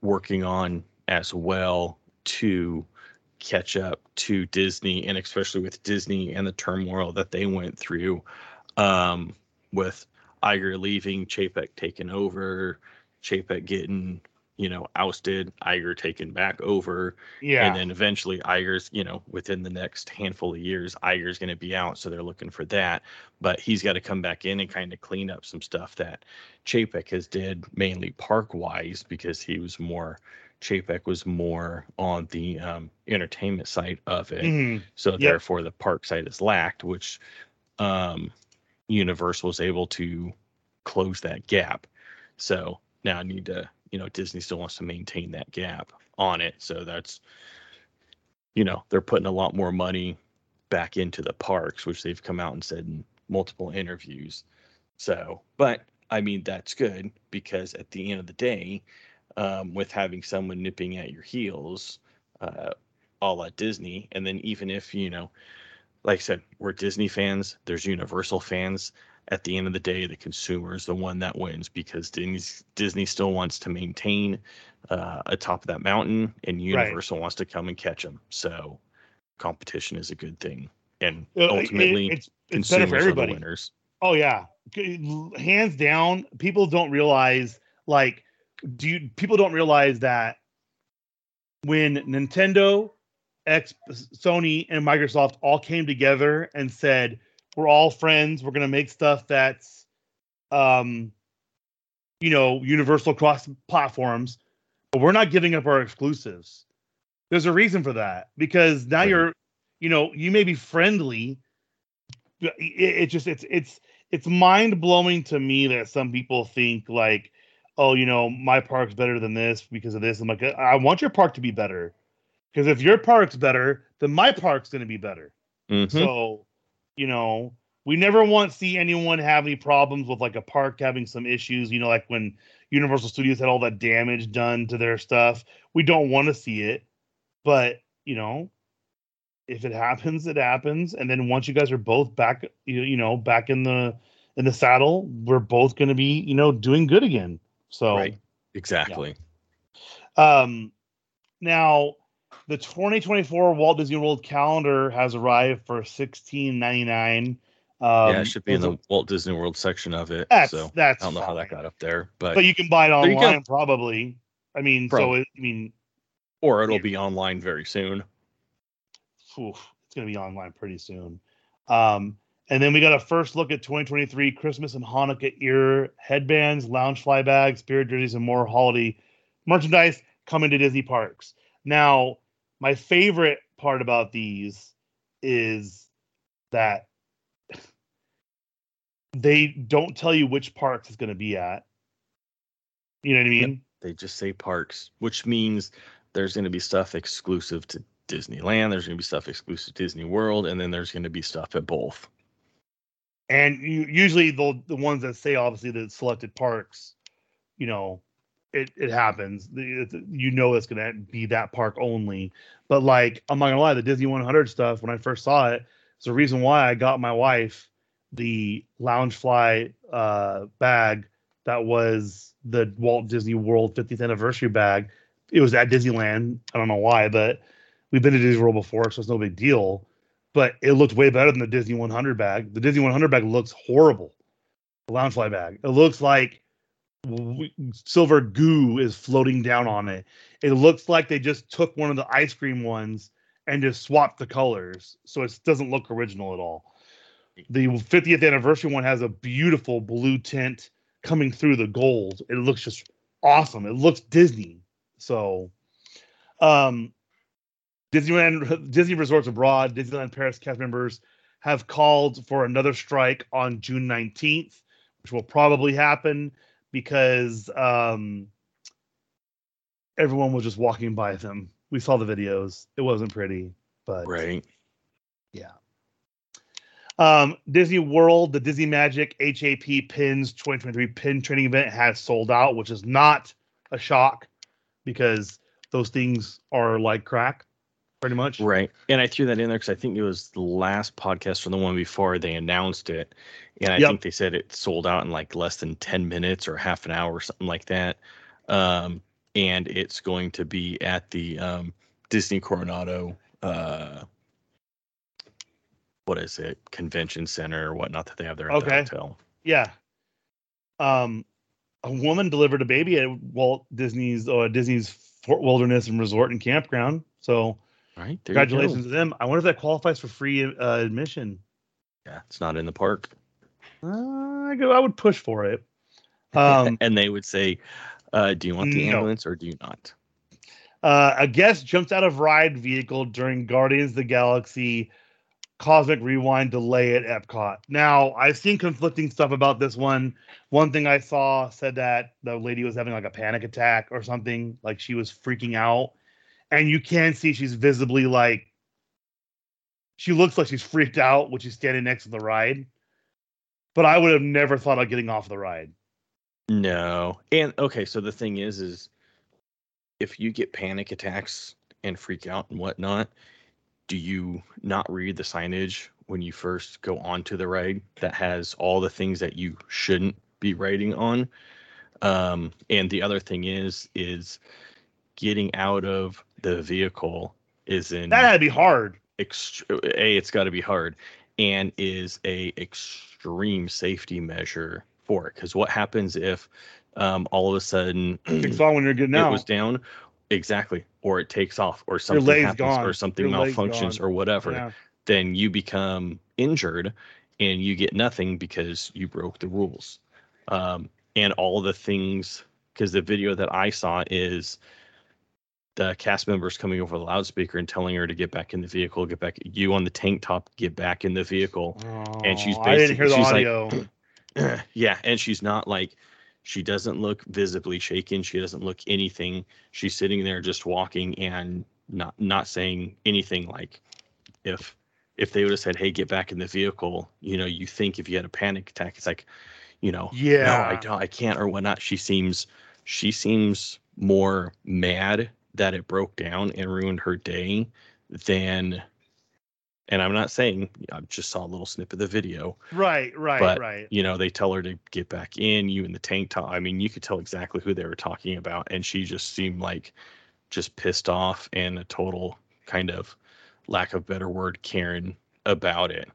working on as well to catch up to Disney, and especially with Disney and the turmoil that they went through, um, with Iger leaving, Chapek taking over, Chapek getting you know ousted, Iger taken back over, yeah. and then eventually Iger's, you know, within the next handful of years, Iger's going to be out. So they're looking for that. But he's got to come back in and kind of clean up some stuff that Chapek has did mainly park wise because he was more, Chapek was more on the um, entertainment side of it. Mhm. So therefore the park side is lacked, which um, Universal was able to close that gap. So now I need to, you know, Disney still wants to maintain that gap on it. So that's, you know, they're putting a lot more money back into the parks, which they've come out and said in multiple interviews. So, but I mean, that's good because at the end of the day, um, with having someone nipping at your heels, uh, all at Disney, and then even if you know, like I said, we're Disney fans. There's Universal fans. At the end of the day, the consumer is the one that wins because Disney's, Disney still wants to maintain uh, atop of that mountain, and Universal right. wants to come and catch them. So, competition is a good thing, and ultimately, it, it's, it's better for everybody. winners. Oh yeah, hands down. People don't realize like do you people don't realize that when Nintendo, X, Sony, and Microsoft all came together and said, "We're all friends. We're going to make stuff that's, um, you know, universal across platforms, but we're not giving up our exclusives." There's a reason for that because now right. you're, you know, you may be friendly. It, it just it's it's it's mind blowing to me that some people think like oh, you know, my park's better than this because of this. I'm like, I want your park to be better. Because if your park's better, then my park's going to be better. Mm-hmm. So, you know, we never want to see anyone have any problems with like a park having some issues. You know, like when Universal Studios had all that damage done to their stuff. We don't want to see it. But, you know, if it happens, it happens. And then once you guys are both back, you, you know, back in the in the saddle, we're both going to be, you know, doing good again. So right, exactly. Yeah. Um, now the 2024 Walt Disney World calendar has arrived for 16.99. Um, yeah, it should be in the Walt Disney World section of it. That's, so that's I don't know fine. how that got up there, but but you can buy it online probably. I mean, probably. so it, I mean, or it'll yeah. be online very soon. Oof, it's gonna be online pretty soon. Um, and then we got a first look at 2023 Christmas and Hanukkah ear headbands, Loungefly bags, spirit jerseys, and more holiday merchandise coming to Disney parks. Now, my favorite part about these is that they don't tell you which parks it's going to be at. You know what I mean? Yep. They just say parks, which means there's going to be stuff exclusive to Disneyland, there's going to be stuff exclusive to Disney World, and then there's going to be stuff at both and you, usually the the ones that say obviously the selected parks, you know, it it happens. you know it's gonna be that park only. But like I'm not gonna lie, the Disney 100 stuff when I first saw it, it's the reason why I got my wife the Loungefly uh, bag that was the Walt Disney World 50th anniversary bag. It was at Disneyland. I don't know why, but we've been to Disney World before, so it's no big deal but it looked way better than the Disney 100 bag. The Disney 100 bag looks horrible. The Loungefly bag. It looks like silver goo is floating down on it. It looks like they just took one of the ice cream ones and just swapped the colors, so it doesn't look original at all. The 50th anniversary one has a beautiful blue tint coming through the gold. It looks just awesome. It looks Disney. So, um, Disneyland, Disney Resorts Abroad, Disneyland Paris cast members have called for another strike on June 19th, which will probably happen because um, everyone was just walking by them. We saw the videos. It wasn't pretty, but right. Yeah. Um, Disney World, the Disney Magic HAP Pins 2023 pin trading event has sold out, which is not a shock because those things are like crack pretty much. Right. And I threw that in there because I think it was the last podcast or the one before they announced it. And I yep. think they said it sold out in like less than 10 minutes or half an hour or something like that. Um, and it's going to be at the um, Disney Coronado, uh, what is it, convention center or whatnot that they have there at okay. the hotel. Yeah. Um, a woman delivered a baby at Walt Disney's uh, Disney's Fort Wilderness and Resort and Campground. So right. Congratulations to them. I wonder if that qualifies for free uh, admission. Yeah, it's not in the park. Uh, I, go, I would push for it. Um, and they would say, uh, "Do you want the no. ambulance or do you not?" Uh, a guest jumps out of ride vehicle during Guardians of the Galaxy Cosmic Rewind delay at Epcot. Now, I've seen conflicting stuff about this one. One thing I saw said that the lady was having like a panic attack or something, like she was freaking out and you can see she's visibly like she looks like she's freaked out when she's standing next to the ride. But I would have never thought of getting off the ride. No. And okay, so the thing is, is if you get panic attacks and freak out and whatnot, do you not read the signage when you first go onto the ride that has all the things that you shouldn't be riding on? Um, and the other thing is, is getting out of the vehicle is in That had to be hard. ext- a it's got to be hard and is a extreme safety measure for it because what happens if um, all of a sudden It's on when you're getting it was down exactly or it takes off or something happens gone. or something Your malfunctions or whatever Yeah. then you become injured and you get nothing because you broke the rules um, and all the things because the video that i saw is the cast members coming over the loudspeaker and telling her to get back in the vehicle get back you on the tank top get back in the vehicle And she's Oh, I didn't hear the she's like- audio. yeah and she's not like she doesn't look visibly shaken she doesn't look anything she's sitting there just walking and not not saying anything like if if they would have said hey get back in the vehicle you know you think if you had a panic attack it's like you know yeah. no i don't i can't or whatnot she seems she seems more mad that it broke down and ruined her day than and i'm not saying i just saw a little snip of the video Right, right, but, right. you know they tell her to get back in you in the tank top i mean you could tell exactly who they were talking about and she just seemed like just pissed off and a total kind of lack of better word karen about it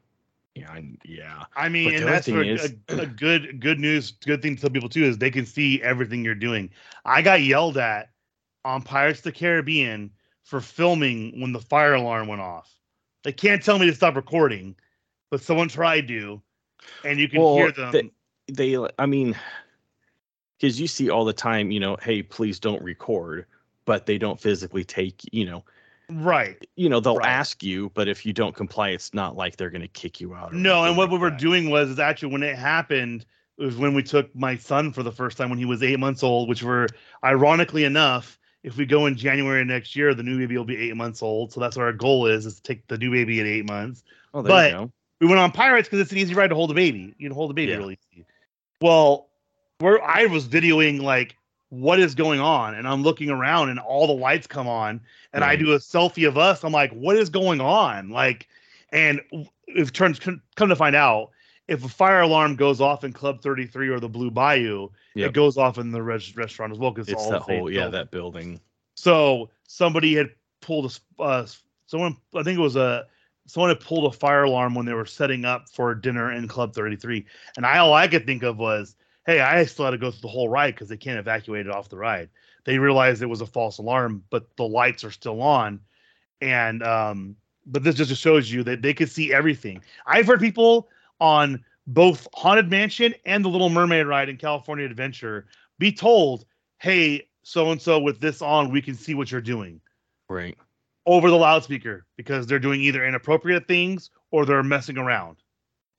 yeah and yeah I mean, But and that's thing what is- a, a good good news, good thing to tell people too is they can see everything you're doing. I got yelled at on Pirates of the Caribbean for filming when the fire alarm went off. They can't tell me to stop recording, but someone tried to, and you can Well, hear them. they- they i mean because you see all the time you know hey please don't record but they don't physically take you know right. you know they'll Right. ask you but if you don't comply it's not like they're going to kick you out No, and what like we were that. doing was is actually when it happened, it was when we took my son for the first time when he was eight months old, which were ironically enough, if we go in January next year, the new baby will be eight months old. So that's what our goal is, is to take the new baby at eight months. oh there but- you go We went on Pirates because it's an easy ride to hold a baby. You can hold a baby Yeah. really easy. Well, where I was videoing like what is going on, and I'm looking around and all the lights come on, and I do a selfie of us. I'm like, what is going on? Like, and if turns come to find out, if a fire alarm goes off in Club 33 or the Blue Bayou, Yep. it goes off in the res- restaurant as well because it's all that the whole yeah building. that building So somebody had pulled a, uh, someone I think it was a someone had pulled a fire alarm when they were setting up for dinner in Club 33, and I all I could think of was, hey, I still had to go through the whole ride because they can't evacuate it off the ride. They realized it was a false alarm, but the lights are still on, and um, but this just shows you that they could see everything. I've heard people on both Haunted Mansion and the Little Mermaid ride in California Adventure be told, hey, so and so with this on, we can see what you're doing right over the loudspeaker because they're doing either inappropriate things or they're messing around.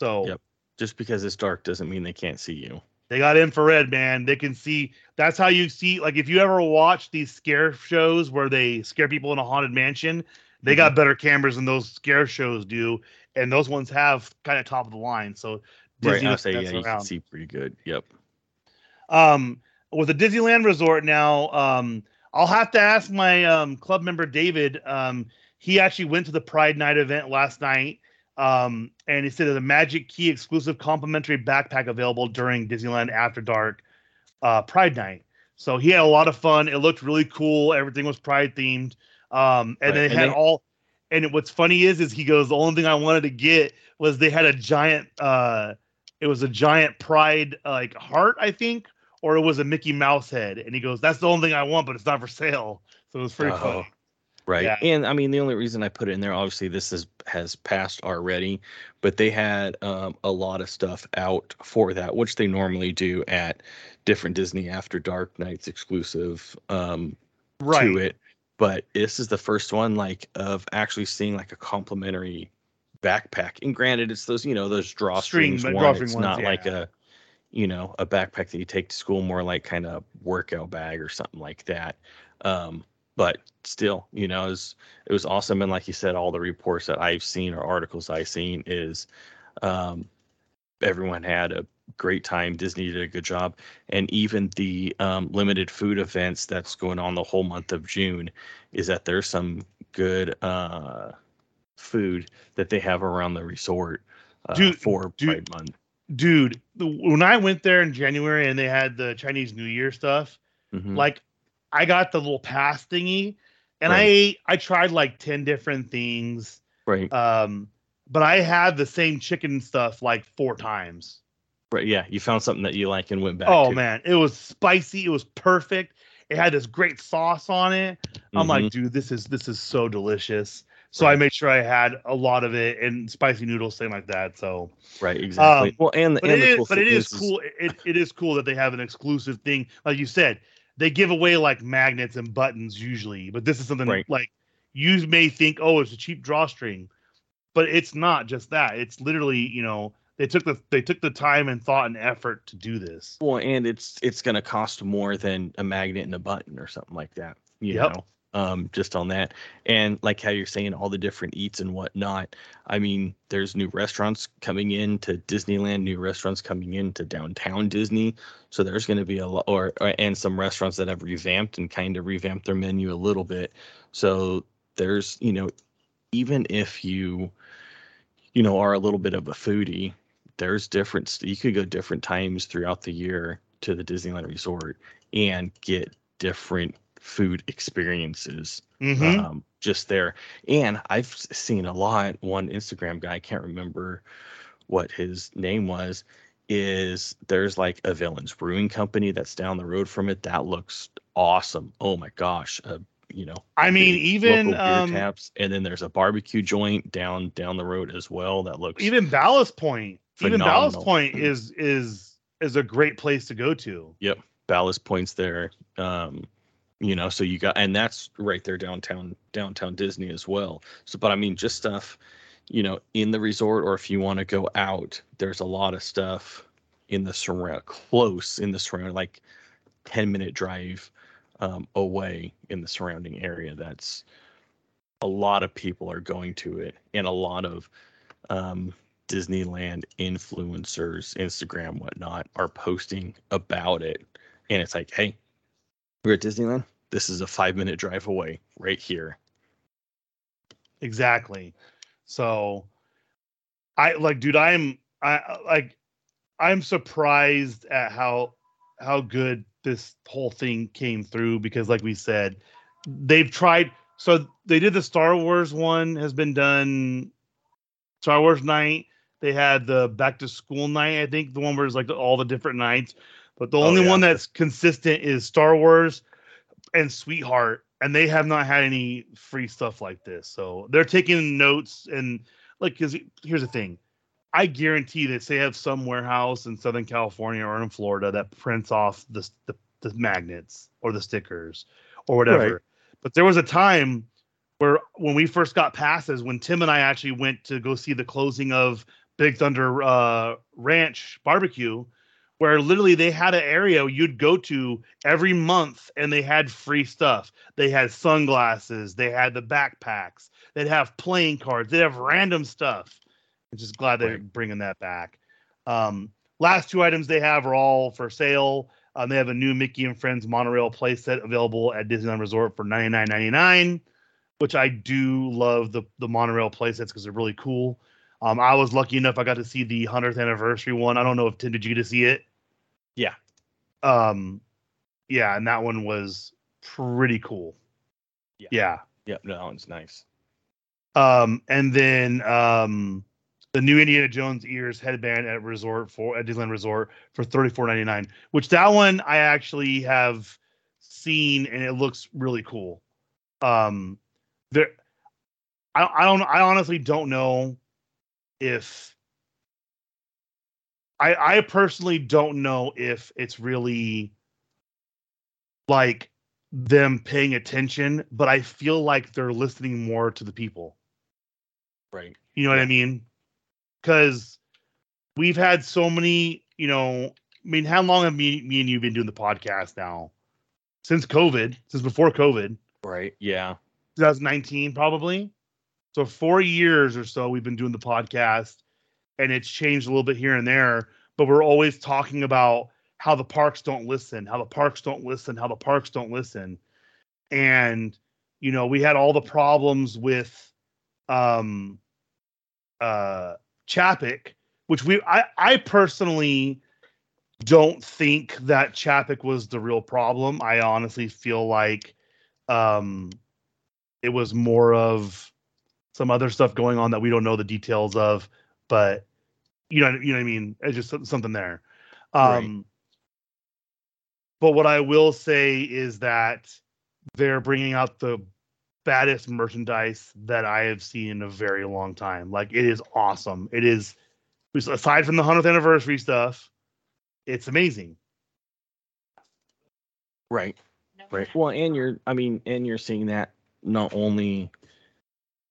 So Yep. just because it's dark doesn't mean they can't see you they got infrared, man. They can see. That's how you see. Like if you ever watch these scare shows where they scare people in a haunted mansion, they Mm-hmm. got better cameras than those scare shows do, and those ones have kind of top of the line. So right Disney i say yeah you can see pretty good yep um with the disneyland resort now um i'll have to ask my um club member david um he actually went to the pride night event last night um and he said there's a magic key exclusive complimentary backpack available during disneyland after dark uh pride night so he had a lot of fun it looked really cool everything was pride themed um and Right, then it and had they- all and what's funny is is he goes the only thing i wanted to get was they had a giant uh it was a giant pride like heart i think or it was a mickey mouse head. And he goes that's the only thing i want but it's not for sale. So it was pretty Oh, funny. Right. Yeah. and i mean the only reason i put it in there obviously this is has passed already but they had um, a lot of stuff out for that which they normally do at different disney after dark nights exclusive um, right. to it but this is the first one like of actually seeing like a complimentary backpack and granted it's those you know those String- drawstrings the one drawstring it's ones, not like a you know a backpack that you take to school more like kind of workout bag or something like that um but still you know it was, it was awesome and like you said all the reports that i've seen or articles i've seen is um everyone had a great time. Disney did a good job, and even the um, limited food events that's going on the whole month of June is that there's some good uh, food that they have around the resort uh, Dude, for dude, Pride Month. Dude, the, when I went there in January and they had the Chinese New Year stuff, Mhm. like I got the little pass thingy, and I ate. I tried like ten different things. right, Um, but I had the same chicken stuff like four times. Right, yeah. You found something that you like and went back. Oh to. man, it was spicy. It was perfect. It had this great sauce on it. I'm Mhm. like, dude, this is this is so delicious. So I made sure I had a lot of it and spicy noodles, same like that. So, right, exactly. um, well, and the but and it the is, cool but it thing is cool. It, it is cool that they have an exclusive thing, like you said. They give away like magnets and buttons usually, but this is something Right. like you may think, oh, it's a cheap drawstring, but it's not just that. It's literally, you know, they took the they took the time and thought and effort to do this. Well, and it's it's going to cost more than a magnet and a button or something like that. You Yep. know, um, just on that, and like how you're saying, all the different eats and whatnot. I mean, there's new restaurants coming in to Disneyland, new restaurants coming in to downtown Disney. So there's going to be a lot, or, or and some restaurants that have revamped and kind of revamped their menu a little bit. So there's, you know, even if you, you know, are a little bit of a foodie, there's different you could go different times throughout the year to the Disneyland resort and get different food experiences Mhm. um, just there. And I've seen a lot. One Instagram guy, I can't remember what his name was, is there's like a Villains Brewing Company that's down the road from it. That looks awesome. Oh my gosh. Uh, you know, I mean, even beer um, taps, and then there's a barbecue joint down down the road as well. That looks even Ballast Point, even Ballast Point is is is a great place to go to. Yep, Ballast points there. Um, you know, so you got, and that's right there downtown, downtown Disney as well. So, but I mean, just stuff, you know, in the resort, or if you want to go out, there's a lot of stuff in the surround, close in the surround, like 10 minute drive um, away in the surrounding area. That's a lot of people are going to it, and a lot of um, Disneyland influencers, Instagram, whatnot, are posting about it. And it's like, hey, we're at Disneyland. This is a five minute drive away right here. Exactly. So I like dude, I'm I like I'm surprised at how how good this whole thing came through because like we said, they've tried so they did the Star Wars one has been done Star Wars night. They had the back to school night, I think the one where it's like the, all the different nights. But the Oh, only yeah. one that's consistent is Star Wars and Sweetheart, and they have not had any free stuff like this. So they're taking notes and like, because here's the thing, I guarantee that they have some warehouse in Southern California or in Florida that prints off the the, the magnets or the stickers or whatever. Right. But there was a time where when we first got passes, when Tim and I actually went to go see the closing of Big Thunder uh, Ranch Barbecue, where literally they had an area you'd go to every month and they had free stuff. They had sunglasses, they had the backpacks, they'd have playing cards, they'd have random stuff. I'm just glad they're bringing that back. Um, last two items they have are all for sale. Um, they have a new Mickey and Friends monorail playset available at Disneyland Resort for $99.99, which I do love the the monorail playsets because they're really cool. Um, I was lucky enough I got to see the 100th anniversary one. I don't know if Tim did you to see it? Yeah. Um, yeah, and that one was pretty cool. Yeah. Yeah. Yep, no, that one's nice. Um, and then um, the new Indiana Jones ears headband at resort for at Disneyland Resort for thirty four ninety nine. Which that one I actually have seen and it looks really cool. Um, there, I I don't I honestly don't know if I I personally don't know if it's really like them paying attention, but I feel like they're listening more to the people. Right. You know what I mean? Because we've had so many, you know, I mean, how long have me, me and you been doing the podcast now? Since COVID, since before COVID, Right. Yeah. 2019 probably. So four years or so we've been doing the podcast, and it's changed a little bit here and there. but we're always talking about how the parks don't listen, how the parks don't listen, how the parks don't listen. And you know, we had all the problems with um uh Chapek, which we I I personally don't think that Chapek was the real problem. I honestly feel like um it was more of some other stuff going on that we don't know the details of, but you know, you know what I mean? It's just something there. Um Right. but what I will say is that they're bringing out the baddest merchandise that I have seen in a very long time. Like it is awesome. It is aside from the 100th anniversary stuff, it's amazing. Right. Right. Well, and you're, I mean, and you're seeing that not only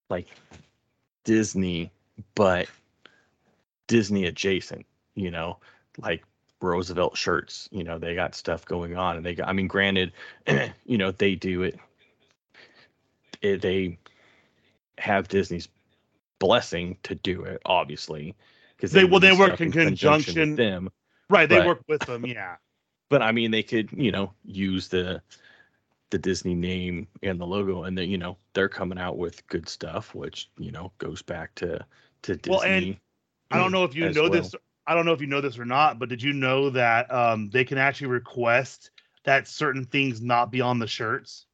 like Disney, but Disney adjacent, you know, like Roosevelt shirts, you know, they got stuff going on and they got, I mean, granted, you know, they do it, it they have Disney's blessing to do it, obviously. Because They- well, they work in conjunction- with them. Right, they But- work with them, yeah. but I mean, they could, you know, use the the Disney name and the logo, and then you know they're coming out with good stuff, which you know goes back to to Disney. Well, and I don't know if you know well. this. I don't know if you know this or not, but did you know that um, they can actually request that certain things not be on the shirts?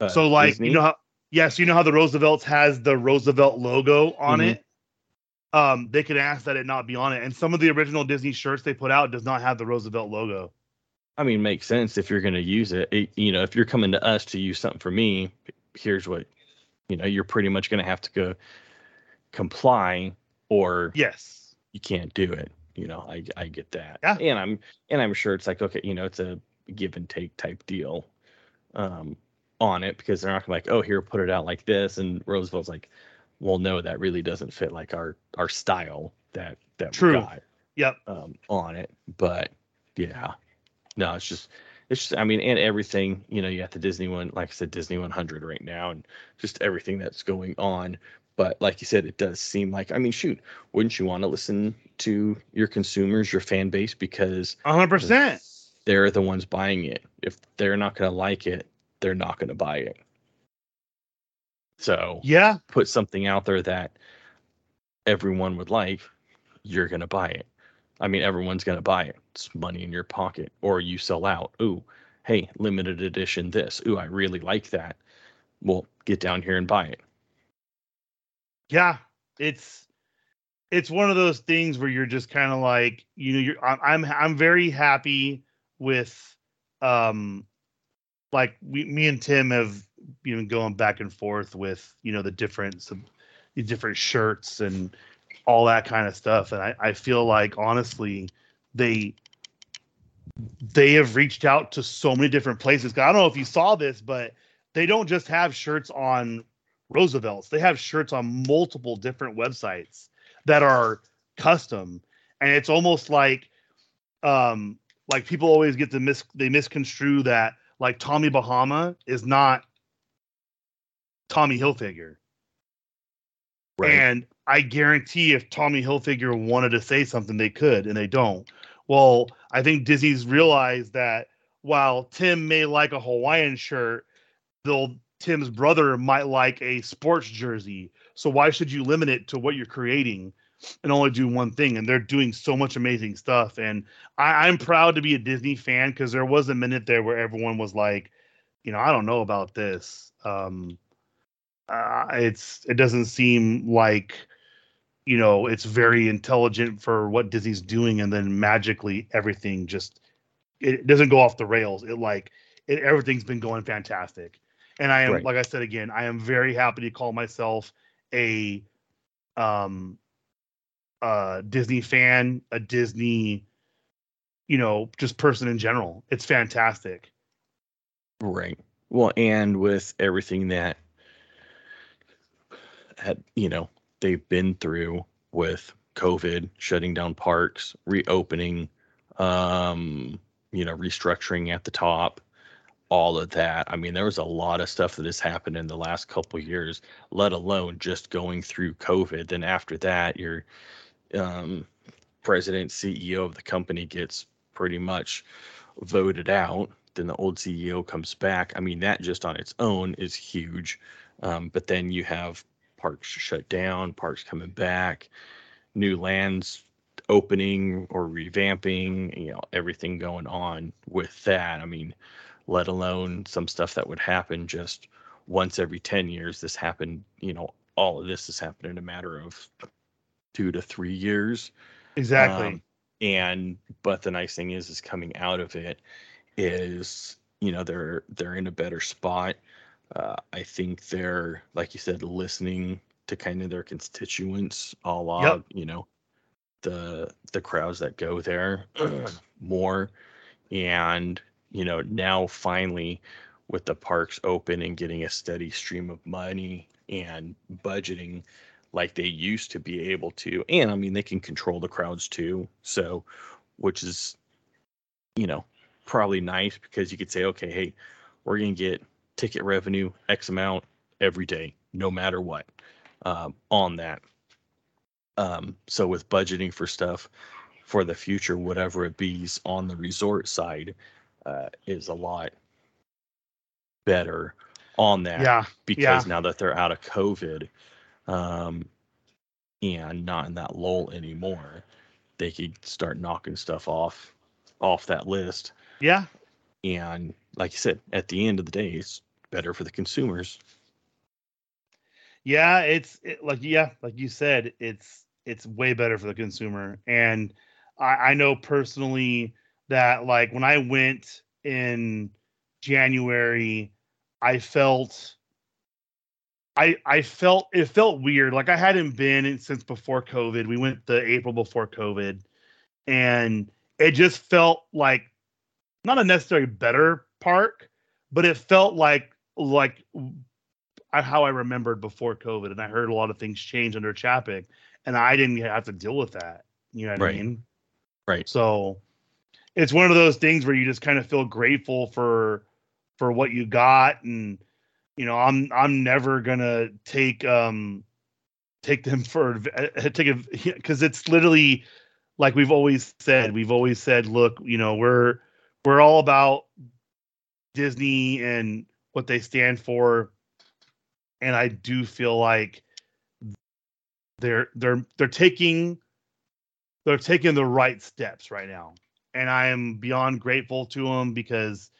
Uh, so, like, Disney? you know how? Yes, you know how the Roosevelt's has the Roosevelt logo on Mhm. it. Um, they can ask that it not be on it, and some of the original Disney shirts they put out does not have the Roosevelt logo. I mean, makes sense if you're going to use it. it. You know, if you're coming to us to use something for me, here's what, you know, you're pretty much going to have to go comply, or Yes. you can't do it. You know, I I get that. Yeah. And I'm and I'm sure it's like okay, you know, it's a give and take type deal um on it because they're not gonna like, oh here, put it out like this. And Roosevelt's like, well, no, that really doesn't fit like our our style that that True. we got Yep. um on it. But yeah. No, it's just it's just I mean, and everything, you know, you got the Disney one, like I said, Disney 100 right now, and just everything that's going on. But like you said, it does seem like I mean, shoot, wouldn't you want to listen to your consumers, your fan base, because hundred percent. they're the ones buying it. If they're not going to like it, they're not going to buy it. So Yeah. put something out there that everyone would like, you're going to buy it. I mean, everyone's going to buy it. It's money in your pocket, or you sell out. Ooh, hey, limited edition this. Ooh, I really like that. Well, get down here and buy it. Yeah. It's it's one of those things where you're just kind of like you know you're I'm I'm very happy with um like we me and Tim have been going back and forth with you know the different the different shirts and all that kind of stuff and I I feel like honestly they they have reached out to so many different places. I don't know if you saw this, but they don't just have shirts on Roosevelt's. They have shirts on multiple different websites that are custom, and it's almost like, um, like people always get to mis they misconstrue that like Tommy Bahama is not Tommy Hilfiger, and I guarantee if Tommy Hilfiger wanted to say something, they could, and they don't. Well, I think Disney's realized that while Tim may like a Hawaiian shirt, they'll Tim's brother might like a sports jersey. So why should you limit it to what you're creating and only do one thing? And they're doing so much amazing stuff. And I, I'm proud to be a Disney fan because there was a minute there where everyone was like, you know, I don't know about this. Um, uh, it's it doesn't seem like you know it's very intelligent for what Disney's doing, and then magically everything just it doesn't go off the rails. It like it, everything's been going fantastic, and I am Right. like I said again, I am very happy to call myself a um uh Disney fan, a Disney you know just person in general. It's fantastic. Right. Well, and with everything that had, you know, they've been through with COVID, shutting down parks, reopening, um, you know, restructuring at the top, all of that. I mean, there was a lot of stuff that has happened in the last couple years, let alone just going through COVID. Then after that, you're um president, CEO of the company gets pretty much voted out, then the old CEO comes back. I mean, that just on its own is huge. Um, but then you have parks shut down, parks coming back, new lands opening or revamping, you know, everything going on with that. I mean, let alone some stuff that would happen just once every 10 years. This happened, you know, all of this has happened in a matter of two to three years. Exactly. Um, and but the nice thing is is coming out of it is you know they're they're in a better spot uh, i think they're like you said listening to kind of their constituents a lot yep. you know the the crowds that go there more and you know now finally with the parks open and getting a steady stream of money and budgeting like they used to be able to and i mean they can control the crowds too so which is you know probably nice because you could say okay hey we're going to get ticket revenue x amount every day no matter what um, on that um, so with budgeting for stuff for the future whatever it be on the resort side uh, is a lot better on that yeah because yeah. now that they're out of covid um, and not in that lull anymore, they could start knocking stuff off off that list. Yeah. And like you said, at the end of the day, it's better for the consumers. Yeah, it's it, like yeah, like you said, it's it's way better for the consumer. And I, I know personally that like when I went in January, I felt I I felt it felt weird. Like I hadn't been since before COVID. We went the April before COVID, and it just felt like not a necessarily better park, but it felt like like how I remembered before COVID. And I heard a lot of things change under Chapek, and I didn't have to deal with that. You know what right. I mean? Right. So it's one of those things where you just kind of feel grateful for for what you got and you know, I'm I'm never gonna take um take them for take it because it's literally like we've always said. We've always said, look, you know, we're we're all about Disney and what they stand for, and I do feel like they're they're they're taking they're taking the right steps right now, and I am beyond grateful to them because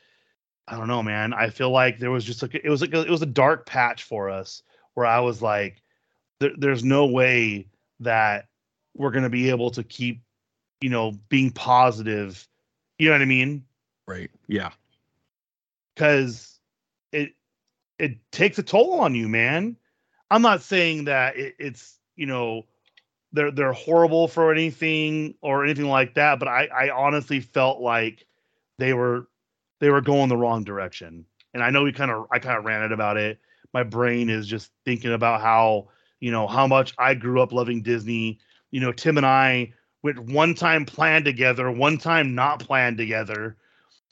I don't know, man. I feel like there was just like it was like a, it was a dark patch for us where I was like, there, there's no way that we're gonna be able to keep, you know, being positive. You know what I mean? Right. Yeah. Because it takes a toll on you, man. I'm not saying that it, it's you know they're they're horrible for anything or anything like that, but I I honestly felt like they were they were going the wrong direction. And I know we kind of I kind of ranted about it. My brain is just thinking about how, you know, how much I grew up loving Disney. You know, Tim and I went one time planned together, one time not planned together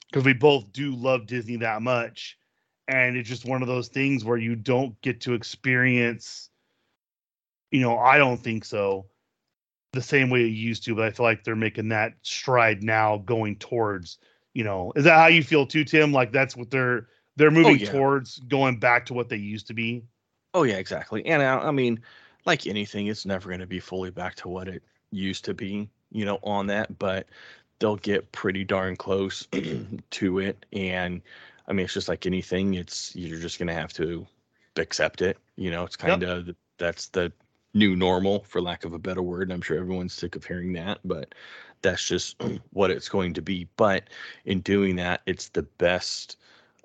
because we both do love Disney that much. And it's just one of those things where you don't get to experience, you know, I don't think so, the same way you used to, but I feel like they're making that stride now going towards you know, is that how you feel too, Tim? Like that's what they're they're oh, moving oh, yeah. towards, going back to what they used to be. Oh yeah, exactly. And I, I mean, like anything, it's never going to be fully back to what it used to be, you know, on that, but they'll get pretty darn close to it. And I mean, it's just like anything; it's you're just going to have to accept it. You know, it's kind of yep. that's the new normal, for lack of a better word. I'm sure everyone's sick of hearing that, but that's just what it's going to be. But in doing that, it's the best.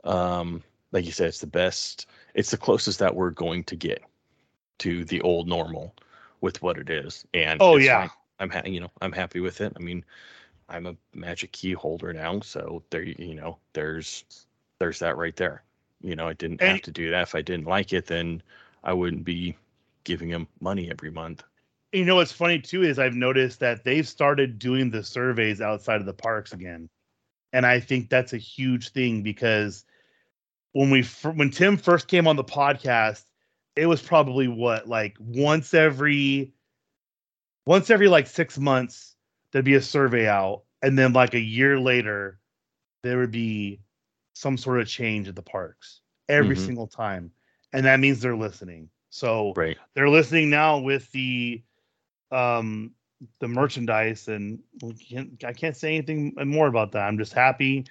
Um, like you said, it's the best. It's the closest that we're going to get to the old normal with what it is. And oh yeah, fine. I'm ha- you know I'm happy with it. I mean, I'm a magic key holder now, so there you know there's there's that right there. You know, I didn't and, have to do that. If I didn't like it, then I wouldn't be giving them money every month you know what's funny too is I've noticed that they've started doing the surveys outside of the parks again, and I think that's a huge thing because when we when Tim first came on the podcast, it was probably what like once every once every like six months there'd be a survey out, and then like a year later, there would be some sort of change at the parks every Mhm. single time, and that means they're listening. So Right. they're listening now with the um the merchandise and we can't I can't say anything more about that. I'm just happy.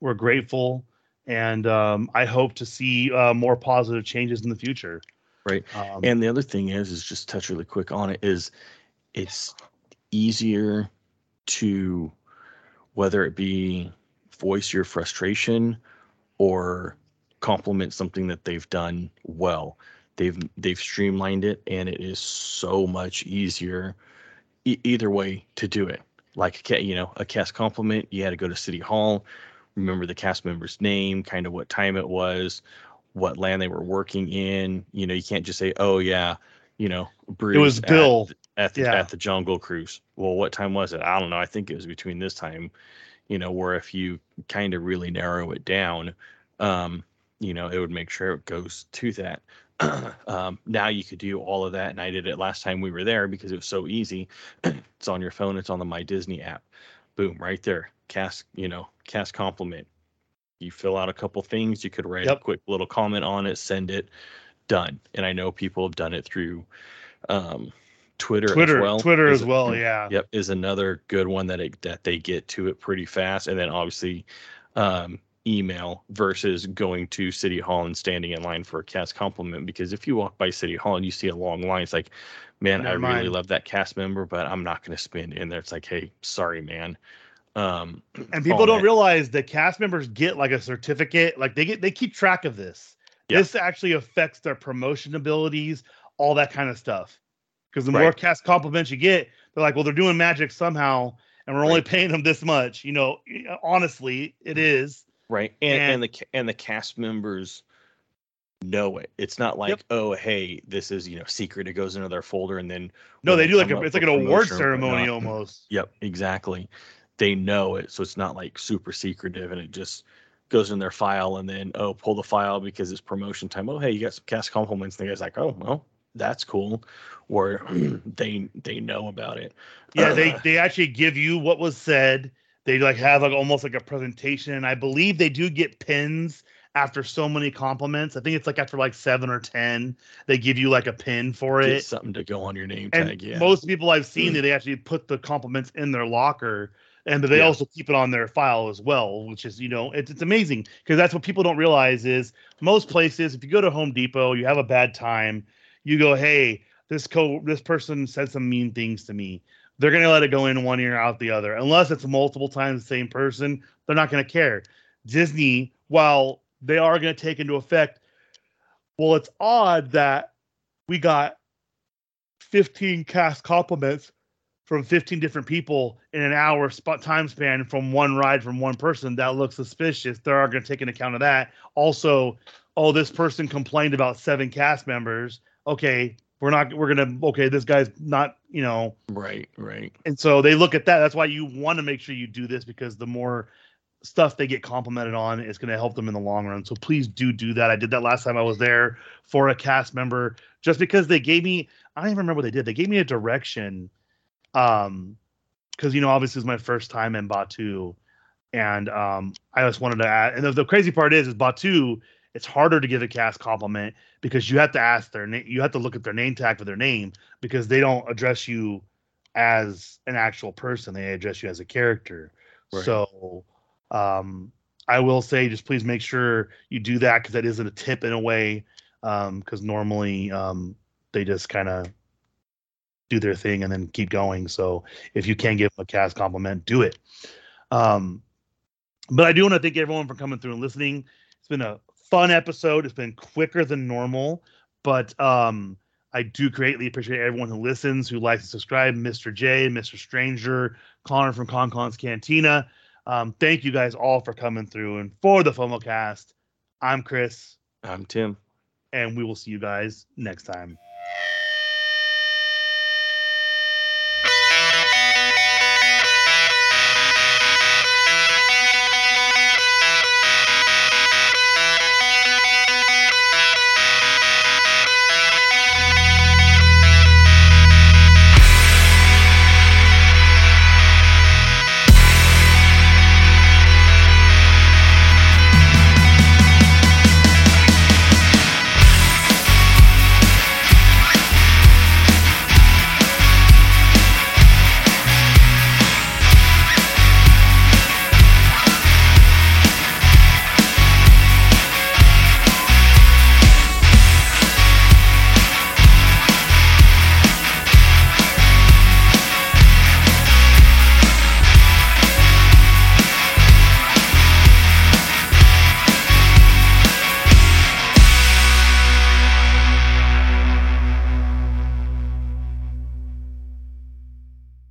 We're grateful and um I hope to see uh more positive changes in the future. Right. Um, And the other thing is, is just touch really quick on it is it's easier to whether it be voice your frustration or compliment something that they've done well. They've they've streamlined it and it is so much easier e- either way to do it. Like you know, a cast compliment, you had to go to city hall, remember the cast member's name, kind of what time it was, what land they were working in. You know, you can't just say, "Oh yeah, you know, Bruce it was at Bill. the- at the, Yeah. at the Jungle Cruise." Well, what time was it? I don't know. I think it was between this time, you know, where if you kind of really narrow it down, um, you know, it would make sure it goes to that. um, now you could do all of that, and I did it last time we were there because it was so easy. it's on your phone. It's on the My Disney app. Boom, right there. Cast, you know, cast compliment. You fill out a couple things. You could write Yep. a quick little comment on it, send it, done. And I know people have done it through um, Twitter, Twitter, as well. Twitter as a- well, yeah. Yep, is another good one that it, that they get to it pretty fast, and then obviously um, email versus going to City Hall and standing in line for a cast compliment. Because if you walk by City Hall and you see a long line, it's like, man, Never I really love that cast member, but I'm not going to spend in there. It's like, hey, sorry, man. Um, And people don't realize that cast members get like a certificate, like they get they keep track of this. Yeah. This actually affects their promotion abilities, all that kind of stuff. Because the more cast compliments you get, they're like, well, they're doing magic somehow, and we're only paying them this much. You know, uh, honestly, it mm. is. right and, and And- the and the cast members know it. It's not like oh hey this is you know secret it goes into their folder and then No, they do like a, it's like an award ceremony almost. yep exactly. They know it so it's not like super secretive and it just goes in their file and then oh pull the file because it's promotion time. Oh hey you got some cast compliments and the guy's like oh well that's cool or they they know about it Yeah, they uh, they actually give you what was said. They like have like almost like a presentation. and I believe they do get pins after so many compliments. I think it's like after like seven or ten, they give you like a pin for it. something to go on your name And tag yeah most people I've seen mm. that they actually put the compliments in their locker, and but they Yeah. also keep it on their file as well, which is you know it's it's amazing because that's what people don't realize is most places if you go to Home Depot you have a bad time, you go hey this co this person said some mean things to me. They're gonna let it go in one ear out the other unless it's multiple times the same person. They're not gonna care. Disney, while they are gonna take into effect, well, it's odd that we got 15 cast compliments from 15 different people in an hour spot time span from one ride from one person that looks suspicious they are going to take an account of that also oh this person complained about seven cast members okay we're not we're gonna okay this guy's not you know. Right right. And so they look at that that's why you want to make sure you do this because the more stuff they get complimented on is going to help them in the long run. So please do do that. I did that last time i was there for a cast member just because they gave me i don't even remember what they did they gave me a direction um because you know obviously it's my first time in Batuu and um i just wanted to add and the, the crazy part is is Batuu it's harder to give a cast compliment because you have to ask their name you have to look at their name tag for their name because they don't address you as an actual person. They address you as a character. Right. so um i will say just please make sure you do that because that isn't a tip in a way um because normally um they just kind of do their thing and then keep going. So if you can give them a cast compliment do it. Um but i do want to thank everyone for coming through and listening. It's been a fun episode it's been quicker than normal but um I do greatly appreciate everyone who listens, who likes and subscribe. Mr. J, Mr. Stranger, Connor from ConCon's Cantina. Um, thank you guys all for coming through. And for the FOMO cast, I'm Chris, i'm tim and we will see you guys next time.